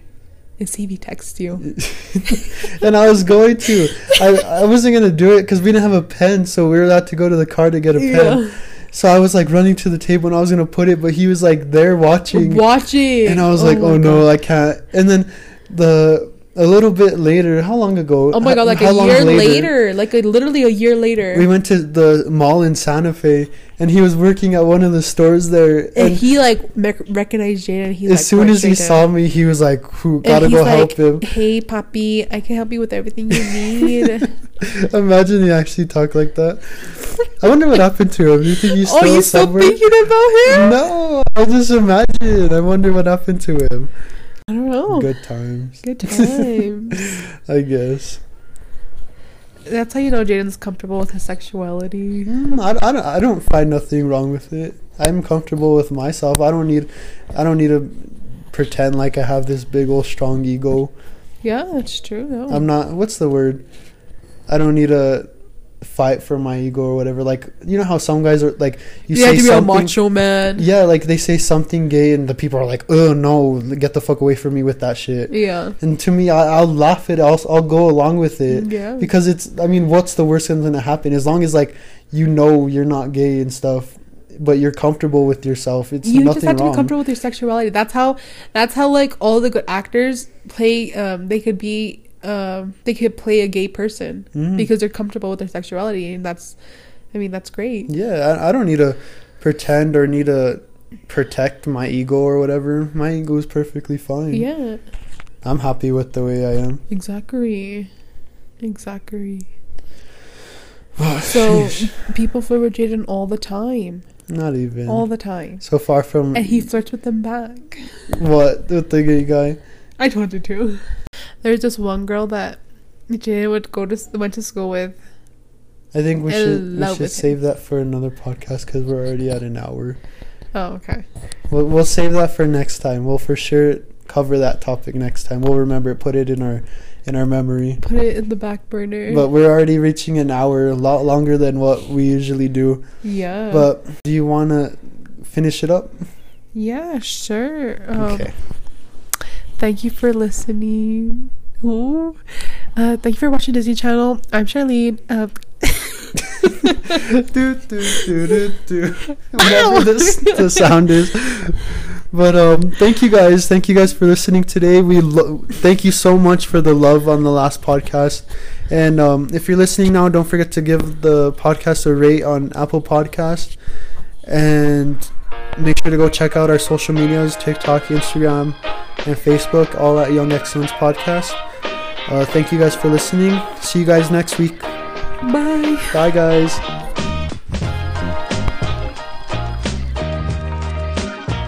and see if he texts you. *laughs* and I was going to. I, I wasn't gonna do it because we didn't have a pen, so we were allowed to go to the car to get a *laughs* pen. So I was like running to the table and I was gonna put it, but he was like there watching, Watching. and I was like, oh oh my oh no, God. I can't. And then the a little bit later, how long ago? Oh my god, like How a year later. Like a, literally a year later. We went to the mall in Santa Fe, and he was working at one of the stores there. and And he like recognized Jaden. And he as like, soon as he saw me, he was like, "Who gotta go like, help him." Hey, Poppy, I can help you with everything you need. *laughs* Imagine he actually talked like that. I wonder what happened to him. You think he's oh, still oh, you still thinking about him? No, I just imagine. I wonder what happened to him. I don't know. Good, times. Good *laughs* times. I guess. That's how you know Jaden's comfortable with his sexuality. Mm, I, I, don't, I don't find nothing wrong with it. I'm comfortable with myself. I don't need, I don't need to pretend like I have this big old strong ego. Yeah, that's true. No. I'm not. What's the word? I don't need to fight for my ego or whatever. Like you know how some guys are like you you have say to be a macho man. Yeah, like they say something gay and the people are like, "Oh no, get the fuck away from me with that shit." Yeah. And to me, I, I'll laugh it. I'll I'll go along with it Yeah. because it's. I mean, what's the worst thing to happen? As long as like you know you're not gay and stuff, but you're comfortable with yourself. It's nothing, you just have to wrong. be comfortable with your sexuality. That's how. That's how like all the good actors play. Um, they could be. Um, they could play a gay person Mhm. because they're comfortable with their sexuality, and that's. I mean, that's great. Yeah, I, I don't need to pretend or need to protect my ego or whatever. My ego is perfectly fine. Yeah. I'm happy with the way I am. Exactly. Exactly. *sighs* Oh, So sheesh. people flirt with Jaden all the time, not even all the time, so far from and he flirts with them back. what with the gay guy. I told you to. There's this one girl that Jaden would go to went to school with. I think we In should we should with him. save that for another podcast because we're already at an hour. Oh, okay. We'll we'll save that for next time. We'll for sure cover that topic next time. We'll remember it, put it in our in our memory. Put it in the back burner. But we're already reaching an hour, a lot longer than what we usually do. yeah. But do you want to finish it up? yeah, sure. Um, okay. Thank you for listening. Ooh. Uh, thank you for watching Disney Channel. I'm Charlene. Uh, *laughs* do, do, do, do, do. *laughs* Whatever this, the sound is. But um, thank you guys. Thank you guys for listening today. We lo- thank you so much for the love on the last podcast. And um, if you're listening now, don't forget to give the podcast a rate on Apple Podcast. And make sure to go check out our social medias: TikTok, Instagram, and Facebook, all at Young Excellence Podcast. Uh, thank you guys for listening. See you guys next week. bye. Bye, guys.